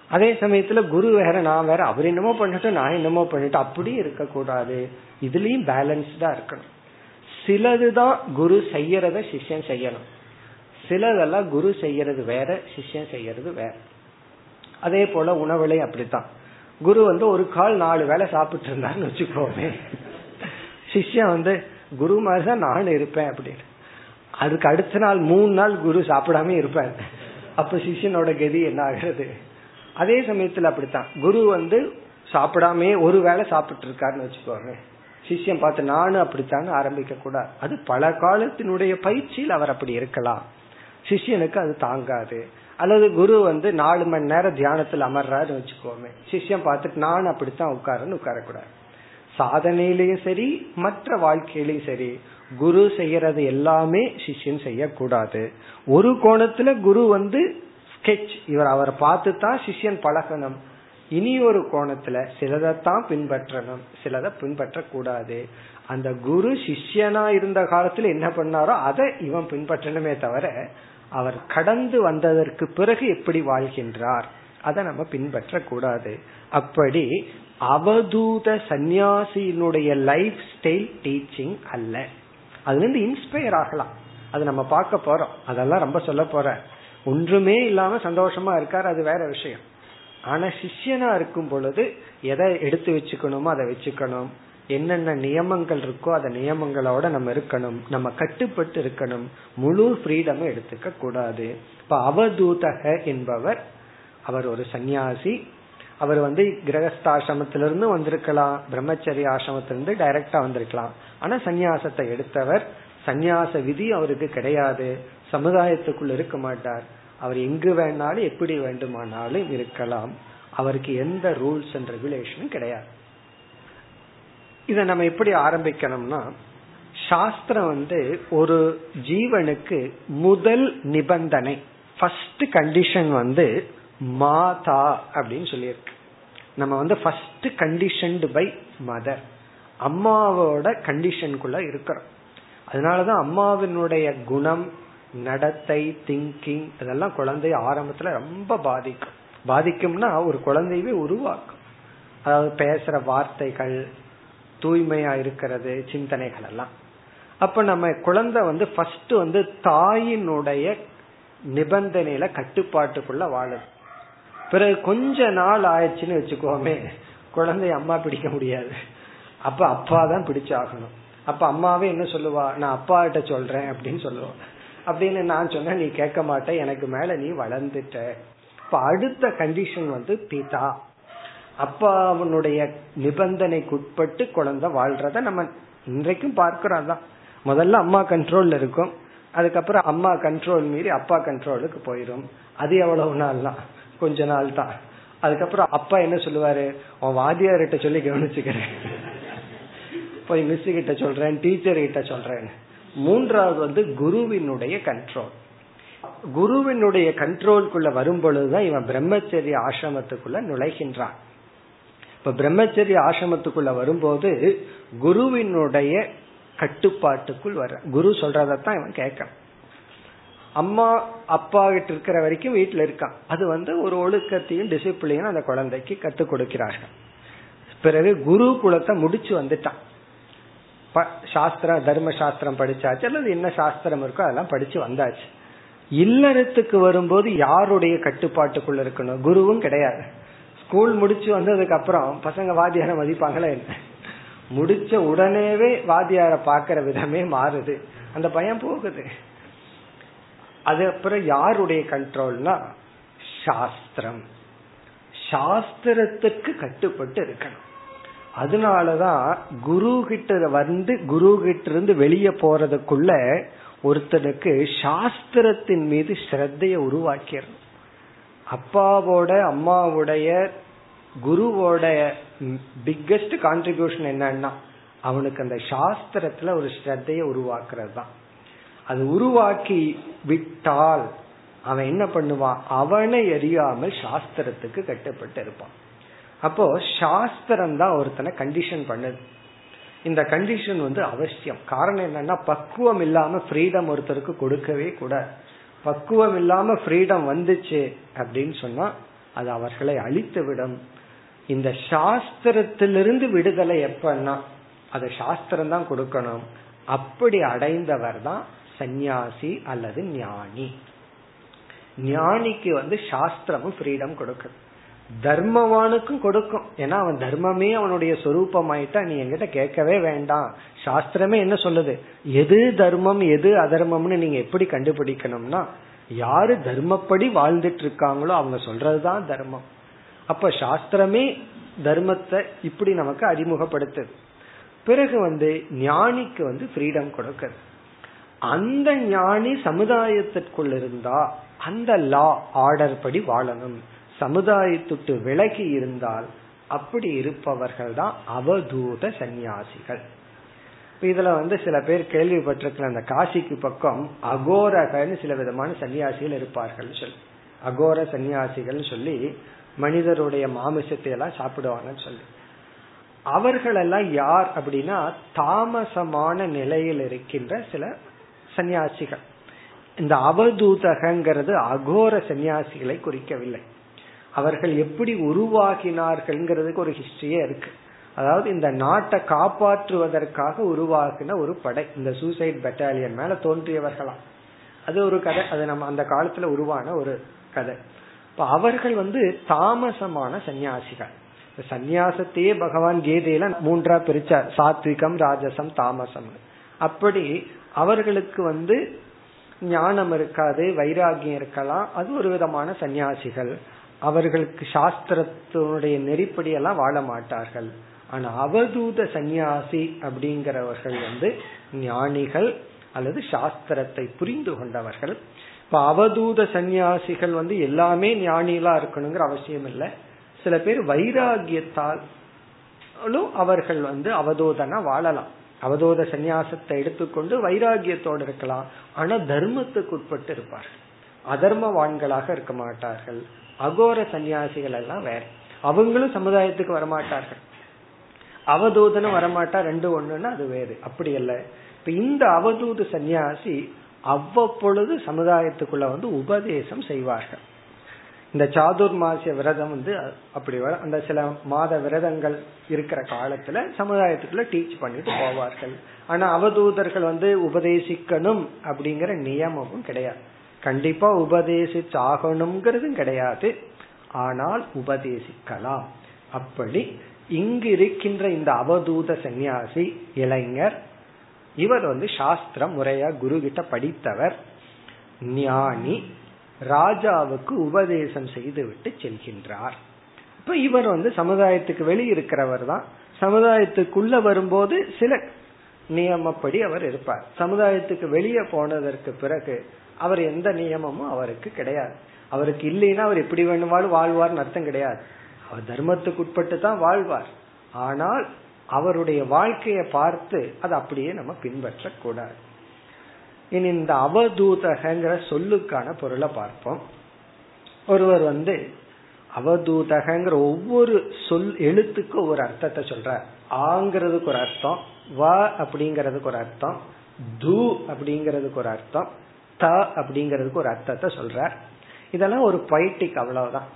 அதே சமயத்துல குரு வேற நான் வேற அவர் என்னமோ பண்ணட்டும் நான் என்னமோ பண்ணட்டும் அப்படி இருக்கக்கூடாது இதுலயும் பேலன்ஸ்டா இருக்கணும். சிலதுதான் குரு செய்யறத சிஷ்யம் செய்யணும். சிலதெல்லாம் குரு செய்யறது வேற சிஷ்யம் செய்யறது வேற. அதே போல உணவுலே அப்படித்தான். குரு வந்து ஒரு கால் நாலு வேலை சாப்பிட்டு இருந்தாருன்னு வச்சுக்கோமே. சிஷ்யம் வந்து குரு மாதிரி தான் நான் இருப்பேன் அப்படின்னு. அதுக்கு அடுத்த நாள் மூணு நாள் குரு சாப்பிடாம இருப்பார். அப்ப சிஷ்யனோட கதி என்ன ஆகிறது? அதே சமயத்துல அப்படித்தான். குரு வந்து சாப்பிடாமே ஒரு வேளை சாப்பிட்டு இருக்காருன்னு வச்சுக்கோங்க. சிஷ்யம் பார்த்து நானும் அப்படித்தாங்க ஆரம்பிக்க கூடாது. அது பல காலத்தினுடைய பயிற்சியில் அவர் அப்படி இருக்கலாம். சிஷ்யனுக்கு அது தாங்காது. அல்லது குரு வந்து நாலு மணி நேரம் தியானத்தில் அமர்றாருன்னு வச்சுக்கோமே. சிஷ்யம் பார்த்துட்டு நானும் அப்படித்தான் உட்காருன்னு உட்காரக்கூடாது. சாதனையிலையும் சரி மற்ற வாழ்க்கையிலையும் சரி குரு செய்யறது எல்லாமே சிஷ்யன் செய்யக்கூடாது. ஒரு கோணத்துல குரு வந்து ஸ்கெச் இவர் அவரை பார்த்து தான் சிஷ்யன் பழகணும். இனி ஒரு கோணத்துல சிலதைத்தான் பின்பற்றணும். சிலதை பின்பற்ற கூடாது அந்த குரு சிஷ்யனா இருந்த காலத்துல என்ன பண்ணாரோ அதை இவன் பின்பற்றணுமே தவிர அவர் கடந்து வந்ததற்கு பிறகு எப்படி வாழ்கின்றார் அதை நம்ம பின்பற்ற கூடாது அப்படி அவதூத சந்நியாசியினுடைய லைஃப் ஸ்டைல் டீச்சிங் அல்ல. அதுலேருந்து இன்ஸ்பயர் ஆகலாம். அது நம்ம பார்க்க போறோம். அதெல்லாம் ரொம்ப சொல்ல போற. ஒன்றுமே இல்லாம சந்தோஷமா இருக்காரு அது வேற விஷயம். ஆனா சிஷ்யனா இருக்கும் பொழுது எதை எடுத்து வச்சுக்கணுமோ அதை வச்சுக்கணும். என்னென்ன நியமங்கள் இருக்கோ அந்த நியமங்களோட நம்ம இருக்கணும். நம்ம கட்டுப்பட்டு இருக்கணும். முழு ஃப்ரீடம் எடுத்துக்க கூடாது இப்ப அவதூதக என்பவர் அவர் ஒரு சந்நியாசி. அவர் வந்து கிரகஸ்தாசிரமத்திலிருந்து வந்திருக்கலாம் பிரம்மச்சரிய ஆசிரமத்திலிருந்து டைரக்டா வந்திருக்கலாம். ஆனா சந்நியாசத்தை எடுத்தவர் சந்நியாச விதி அவருக்கு கிடையாது. சமுதாயத்துக்குள் இருக்க மாட்டார். அவர் எங்கு வேணாலும் எப்படி வேண்டுமானாலும் இருக்கலாம். அவருக்கு எந்த ரூல்ஸ் அண்ட் ரெகுலேஷனும் கிடையாது. இதை நம்ம எப்படி ஆரம்பிக்கணும்னா சாஸ்திரம் வந்து ஒரு ஜீவனுக்கு முதல் நிபந்தனை ஃபர்ஸ்ட் கண்டிஷன் வந்து மாதா அப்படின்னு சொல்லியிருக்கு. நம்ம வந்து ஃபர்ஸ்ட் கண்டிஷன்டு பை மதர் அம்மாவோட கண்டிஷனுக்குள்ள இருக்கிறோம். அதனாலதான் அம்மாவினுடைய குணம் நடத்தை திங்கிங் இதெல்லாம் குழந்தைய ஆரம்பத்துல ரொம்ப பாதிக்கும். பாதிக்கும்னா ஒரு குழந்தையவே உருவாக்கும். அதாவது பேசுற வார்த்தைகள் தூய்மையா இருக்கிறது சிந்தனைகள் எல்லாம். அப்ப நம்ம குழந்தை வந்து ஃபர்ஸ்ட் வந்து தாயினுடைய நிபந்தனையில கட்டுப்பாட்டுக்குள்ள வாழுது. பிறகு கொஞ்ச நாள் ஆயிடுச்சுன்னு வச்சுக்கோமே குழந்தை அம்மா பிடிக்க முடியாது. அப்ப அப்பா தான் பிடிச்சாகணும். அப்ப அம்மாவே என்ன சொல்லுவா? நான் அப்பா கிட்ட சொல்றேன் அப்படின்னு சொல்லுவான் அப்படின்னு நான் சொன்ன நீ கேட்க மாட்டேன் எனக்கு மேல நீ வளர்ந்துட்ட. இப்ப அடுத்த கண்டிஷன் வந்து பிதா. அப்பாவுடைய நிபந்தனைக்குட்பட்டு குழந்தை வாழ்றத நம்ம இன்றைக்கும் பார்க்கிறோம் தான் முதல்ல அம்மா கண்ட்ரோல்ல இருக்கும். அதுக்கப்புறம் அம்மா கண்ட்ரோல் மீறி அப்பா கண்ட்ரோலுக்கு போயிடும் அது எவ்வளவு நாள் தான் கொஞ்ச நாள் தான். அதுக்கப்புறம் அப்பா என்ன சொல்லுவாரு? உன் வாத்தியார்கிட்ட சொல்லி கவனிச்சுக்கிறேன். போய் மிஸ் கிட்ட சொல்றேன் டீச்சர் கிட்ட சொல்றேன் மூன்றாவது வந்து குருவினுடைய கண்ட்ரோல் குருவினுடைய கண்ட்ரோல்குள்ள வரும் பொழுதுதான் இவன் பிரம்மச்சரிய ஆசிரமத்துக்குள்ள நுழைகின்றான். இப்ப பிரம்மச்சரிய ஆசிரமத்துக்குள்ள வரும்போது குருவினுடைய கட்டுப்பாட்டுக்குள் வர குரு சொல்றதான் இவன் கேட்கணும் அம்மா அப்பா கிட்ட இருக்கிற வரைக்கும் வீட்டுல இருக்கான் அது வந்து ஒரு ஒழுக்கத்தையும் டிசிப்ளினும் அந்த குழந்தைக்கு கத்துக் கொடுக்கிறார்கள். பிறகு குரு குலத்தை முடிச்சு வந்துட்டான். சாஸ்திரம் தர்ம சாஸ்திரம் படிச்சாச்சு அல்லது என்ன சாஸ்திரம் இருக்கோ அதெல்லாம் படிச்சு வந்தாச்சு. இல்லறத்துக்கு வரும்போது யாருடைய கட்டுப்பாட்டுக்குள்ள இருக்கணும்? குருவும் கிடையாது. ஸ்கூல் முடிச்சு வந்ததுக்கு அப்புறம் பசங்க வாத்தியார மதிப்பாங்களா என்ன? முடிச்ச உடனேவே வாத்தியார பாக்குற விதமே மாறுது. அந்த பயம் போகுது. அது அப்புறம் யாருடைய கண்ட்ரோல்னா சாஸ்திரம். சாஸ்திரத்துக்கு கட்டுப்பட்டு இருக்கணும். அதனாலதான் குரு கிட்ட வந்து குரு கிட்ட இருந்து வெளியே போறதுக்குள்ள ஒருத்தனுக்கு சாஸ்திரத்தின் மீது ஸ்ரத்தைய உருவாக்கிடணும். அப்பாவோட அம்மாவுடைய குருவோட பிக்கெஸ்ட் கான்ட்ரிபியூஷன் என்னன்னா அவனுக்கு அந்த சாஸ்திரத்துல ஒரு ஸ்ரத்தைய உருவாக்குறது தான் அது உருவாக்கி விட்டால் அவன் என்ன பண்ணுவான்? அவனை எரியாமல் சாஸ்திரத்துக்கு கட்டுப்பட்டு இருப்பான். அப்போ சாஸ்திரம் தான் ஒருத்தனை கண்டிஷன் பண்ணுது. இந்த கண்டிஷன் வந்து அவசியம். காரணம் என்னன்னா பக்குவம் இல்லாம ஃப்ரீடம் ஒருத்தருக்கு கொடுக்கவே கூட பக்குவம் இல்லாம ஃப்ரீடம் வந்துச்சு அப்படின்னு சொன்னா அது அவர்களை அழித்து விடும். இந்த சாஸ்திரத்திலிருந்து விடுதலை எப்பன்னா அதை சாஸ்திரம் தான் கொடுக்கணும். அப்படி அடைந்தவர் தான் சந்நியாசி அல்லது ஞானி. ஞானிக்கு வந்து சாஸ்திரமும் ஃப்ரீடம் கொடுக்குது தர்மவானுக்கும் கொடுக்கும். ஏன்னா அவன் தர்மமே அவனுடைய சொரூபமாயிட்டா நீ என்கிட்ட கேட்கவே வேண்டாம். சாஸ்திரமே என்ன சொல்லுது? எது தர்மம் எது அதர்மம்னு நீங்க எப்படி கண்டுபிடிக்கணும்னா யாரு தர்மப்படி வாழ்ந்துட்டு இருக்காங்களோ அவங்க சொல்றதுதான் தர்மம். அப்ப சாஸ்திரமே தர்மத்தை இப்படி நமக்கு அறிமுகப்படுத்துது. பிறகு வந்து ஞானிக்கு வந்து ஃப்ரீடம் கொடுக்குது. அந்த ஞானி சமுதாயத்திற்குள் இருந்தா அந்த லா ஆர்டர் படி வாழணும். சமுதாயத்துட்டு விலகி இருந்தால் அப்படி இருப்பவர்கள் தான் அவதூத சந்நியாசிகள். இதுல வந்து சில பேர் கேள்விப்பட்டிருக்கிற அந்த காசிக்கு பக்கம் அகோரகன்னு சில விதமான சன்னியாசிகள் இருப்பார்கள் சொல்லி. அகோர சன்னியாசிகள் சொல்லி மனிதருடைய மாமிசத்தை எல்லாம் சாப்பிடுவாங்கன்னு சொல்லி. அவர்கள் எல்லாம் யார் அப்படின்னா தாமசமான நிலையில் இருக்கின்ற சில சன்னியாசிகள் இந்த அவதூதகங்கிறது அகோர சன்னியாசிகளை குறிக்கவில்லை. அவர்கள் எப்படி உருவாகினார்கள்ங்கிறதுக்கு ஒரு ஹிஸ்டரியே இருக்கு. அதாவது இந்த நாட்டை காப்பாற்றுவதற்காக உருவாகின ஒரு படை இந்த சூசைட் பெட்டாலியன் மேல தோன்றியவர்களா அது ஒரு கதை அது நம்ம அந்த காலத்துல உருவான ஒரு கதை. இப்ப அவர்கள் வந்து தாமசமான சன்னியாசிகள் சந்நியாசத்தையே பகவான் கீதையில மூன்றா பிரிச்சார். சாத்விகம் ராஜசம் தாமசம் அப்படி அவர்களுக்கு வந்து ஞானம் இருக்காது வைராகியம் இருக்கலாம். அது ஒரு விதமான சன்னியாசிகள். அவர்களுக்கு சாஸ்திரத்தினுடைய நெறிப்படி எல்லாம் வாழ மாட்டார்கள். ஆனா அவதூத சந்நியாசி அப்படிங்கிறவர்கள் வந்து ஞானிகள் அல்லது சாஸ்திரத்தை புரிந்து கொண்டவர்கள். இப்ப அவதூத சந்நியாசிகள் வந்து எல்லாமே ஞானிகளா இருக்கணுங்கிற அவசியம் இல்லை. சில பேர் வைராகியத்தாலும் அவர்கள் வந்து அவதூதனா வாழலாம். அவதூத சந்நியாசத்தை எடுத்துக்கொண்டு வைராகியத்தோடு இருக்கலாம். ஆனா தர்மத்துக்கு உட்பட்டு இருப்பார்கள். அதர்மவான்களாக இருக்க மாட்டார்கள். அகோர சன்னியாசிகள் எல்லாம் வேற. அவங்களும் சமுதாயத்துக்கு வரமாட்டார்கள். அவதூதனும் வரமாட்டா ரெண்டு ஒண்ணுன்னா அது வேறு. அப்படி அல்ல. இப்ப இந்த அவதூத சன்னியாசி அவ்வப்பொழுது சமுதாயத்துக்குள்ள வந்து உபதேசம் செய்வார்கள். இந்த சாதுர்மாசிய விரதம் வந்து அப்படி வர அந்த சில மாத விரதங்கள் இருக்கிற காலத்துல சமுதாயத்துக்குள்ள டீச் பண்ணிட்டு போவார்கள். ஆனா அவதூதர்கள் வந்து உபதேசிக்கணும் அப்படிங்கிற நியமமும் கிடையாது. கண்டிப்பா உபதேசிச்சு ஆகணுங்கிறதும் கிடையாது. ஆனால் உபதேசிக்கலாம். அப்படி இங்கு இருக்கின்ற இந்த அவதூத சந்நியாசி இளைஞர் இவர் வந்து சாஸ்திரம் முறையா குரு கிட்ட படித்தவர். ஞானி ராஜாவுக்கு உபதேசம் செய்து விட்டு செல்கின்றார். இப்ப இவர் வந்து சமுதாயத்துக்கு வெளியிருக்கிறவர் தான். சமுதாயத்துக்குள்ள வரும்போது சில நியமப்படி அவர் இருப்பார். சமுதாயத்துக்கு வெளியே போனதற்கு பிறகு அவர் எந்த நியமமும் அவருக்கு கிடையாது. அவருக்கு இல்லைன்னா அவர் எப்படி வேணுமாலும் வாழ்வார்னு அர்த்தம் கிடையாது. அவர் தர்மத்துக்கு உட்பட்டு தான் வாழ்வார். ஆனால் அவருடைய வாழ்க்கையை பார்த்து அதை அப்படியே நம்ம பின்பற்றக்கூடாது. இனி இந்த அவதூதகங்கிற சொல்லுக்கான பொருளை பார்ப்போம். ஒருவர் வந்து அவதூதகங்கிற ஒவ்வொரு சொல் எழுத்துக்கும் ஒரு அர்த்தத்தை சொல்ற ஆங்கிறதுக்கு ஒரு அர்த்தம் வ அப்படிங்கறதுக்கு ஒரு அர்த்தம் து அப்படிங்கறதுக்கு ஒரு அர்த்தம் த அப்படிங்கறதுக்கு ஒரு அர்த்தத்தை சொல்ற இதெல்லாம் ஒரு பொய்டிக் அவ்வளவுதான்.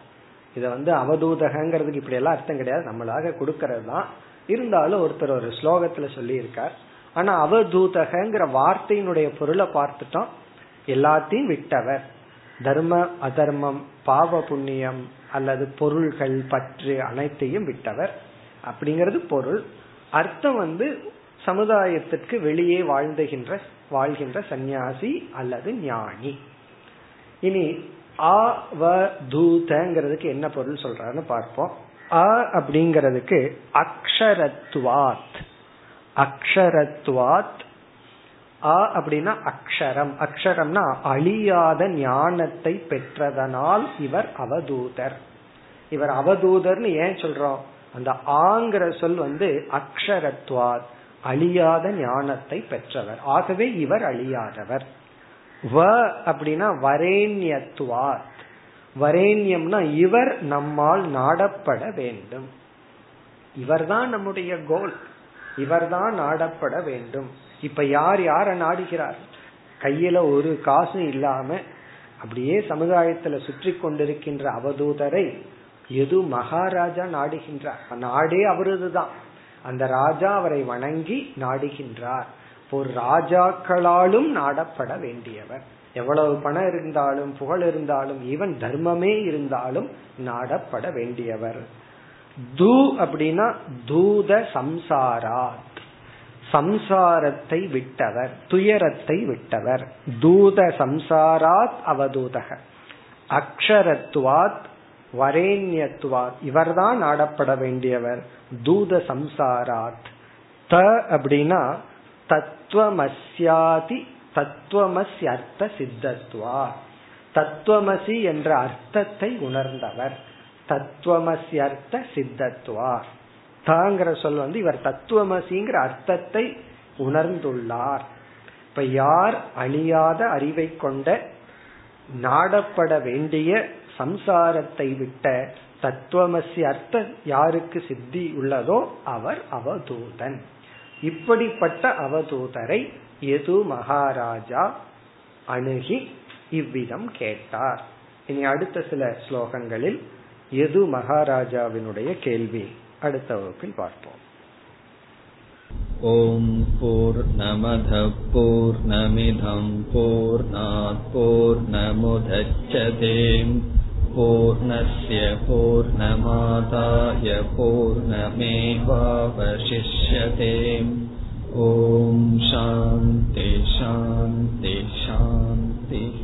இத வந்து அவதூதகங்கிறதுக்கு இப்படி எல்லாம் அர்த்தம் கிடையாது. நம்மளாக கொடுக்கறது தான் இருந்தாலும் ஒருத்தர் ஒரு ஸ்லோகத்துல சொல்லி இருக்கார் ஆனா அவதூதகங்கிற வார்த்தையினுடைய பொருளை பார்த்துட்டோம். எல்லாத்தையும் விட்டவர். தர்ம அதர்மம் பாவ புண்ணியம் அல்லது பொருள்கள் பற்று அனைத்தையும் விட்டவர். அப்படிங்கிறது பொருள். அர்த்தம் வந்து சமுதாயத்திற்கு வெளியே வாழ்ந்துகின்ற வாழ்கின்ற சந்நியாசி அல்லது ஞானி. இனி அவதூதங்கிறதுக்கு வ தூதங்கிறதுக்கு என்ன பொருள் சொல்றாருன்னு பார்ப்போம். அ அப்படிங்கிறதுக்கு அக்ஷரத்வாத் அக்ஷரத்வாத். அ அப்படின்னா அக்ஷரம். அக்ஷரம்னா அழியாத ஞானத்தை பெற்றதனால் இவர் அவதூதர். இவர் அவதூதர்னு ஏன் சொல்றோம்? அந்த ஆங்கிற சொல் வந்து அக்ஷரத்வார் அழியாத ஞானத்தை பெற்றவர். ஆகவே இவர் அழியாதவர். வ அப்படின்னா வரேண்யத்வாத். வரேண்யம்னா இவர் நம்மால் நாடப்பட வேண்டும். இவர்தான் நம்முடைய கோல். இவர்தான் நாடப்பட வேண்டும். இப்ப யார் யார நாடுகிறார்? கையில ஒரு காசு இல்லாம அப்படியே சமுதாயத்துல சுற்றி கொண்டிருக்கின்ற அவதூதரை எது மகாராஜா நாடுகின்றார்? நாடே அவரதுதான். அந்த ராஜா அவரை வணங்கி நாடுகின்றார். ஒரு ராஜாக்களாலும் நாடப்பட வேண்டியவர். எவ்வளவு பணம் இருந்தாலும் புகழ் இருந்தாலும் ஈவன் தர்மமே இருந்தாலும் நாடப்பட வேண்டியவர். தூ அப்படின்னா தூத சம்சாராத். சம்சாரத்தை விட்டவர் துயரத்தை விட்டவர். தூத சம்சாராத் அவதூதக. அக்ஷரத்துவாத் வரேண்யத்துவாத். இவர்தான் நாடப்பட வேண்டியவர். தூத சம்சாராத். த அப்படின்னா தத்துவமஸ்யாதி தத்துவமசி அர்த்த சித்தத்துவா. தத்துவமசி என்ற அர்த்தத்தை உணர்ந்தவர். தத்துவமசி அர்த்த தாங்கிற சொல் வந்து இவர் தத்துவமசிங்கிற அர்த்தத்தை உணர்ந்துள்ளார். இப்ப யார் அழியாத அறிவை கொண்ட நாடப்பட வேண்டிய சம்சாரத்தை விட்ட தத்துவமசி அர்த்தம் யாருக்கு சித்தி உள்ளதோ அவர் அவதூதன். இப்படிப்பட்ட அவதூதரை எது மகாராஜா அணுகி இவ்விதம் கேட்டார். இனி அடுத்த சில ஸ்லோகங்களில் எது மகாராஜாவினுடைய கேள்வி அடுத்த வகுப்பில் பார்ப்போம் ॐ पूर्णमधः पूर्णमिधम् पूर्णात् पूर्णमुदच्छते पूर्णस्य पूर्णमादाय पूर्णमेवावशिष्यते ॐ शान्ति शान्ति शान्तिः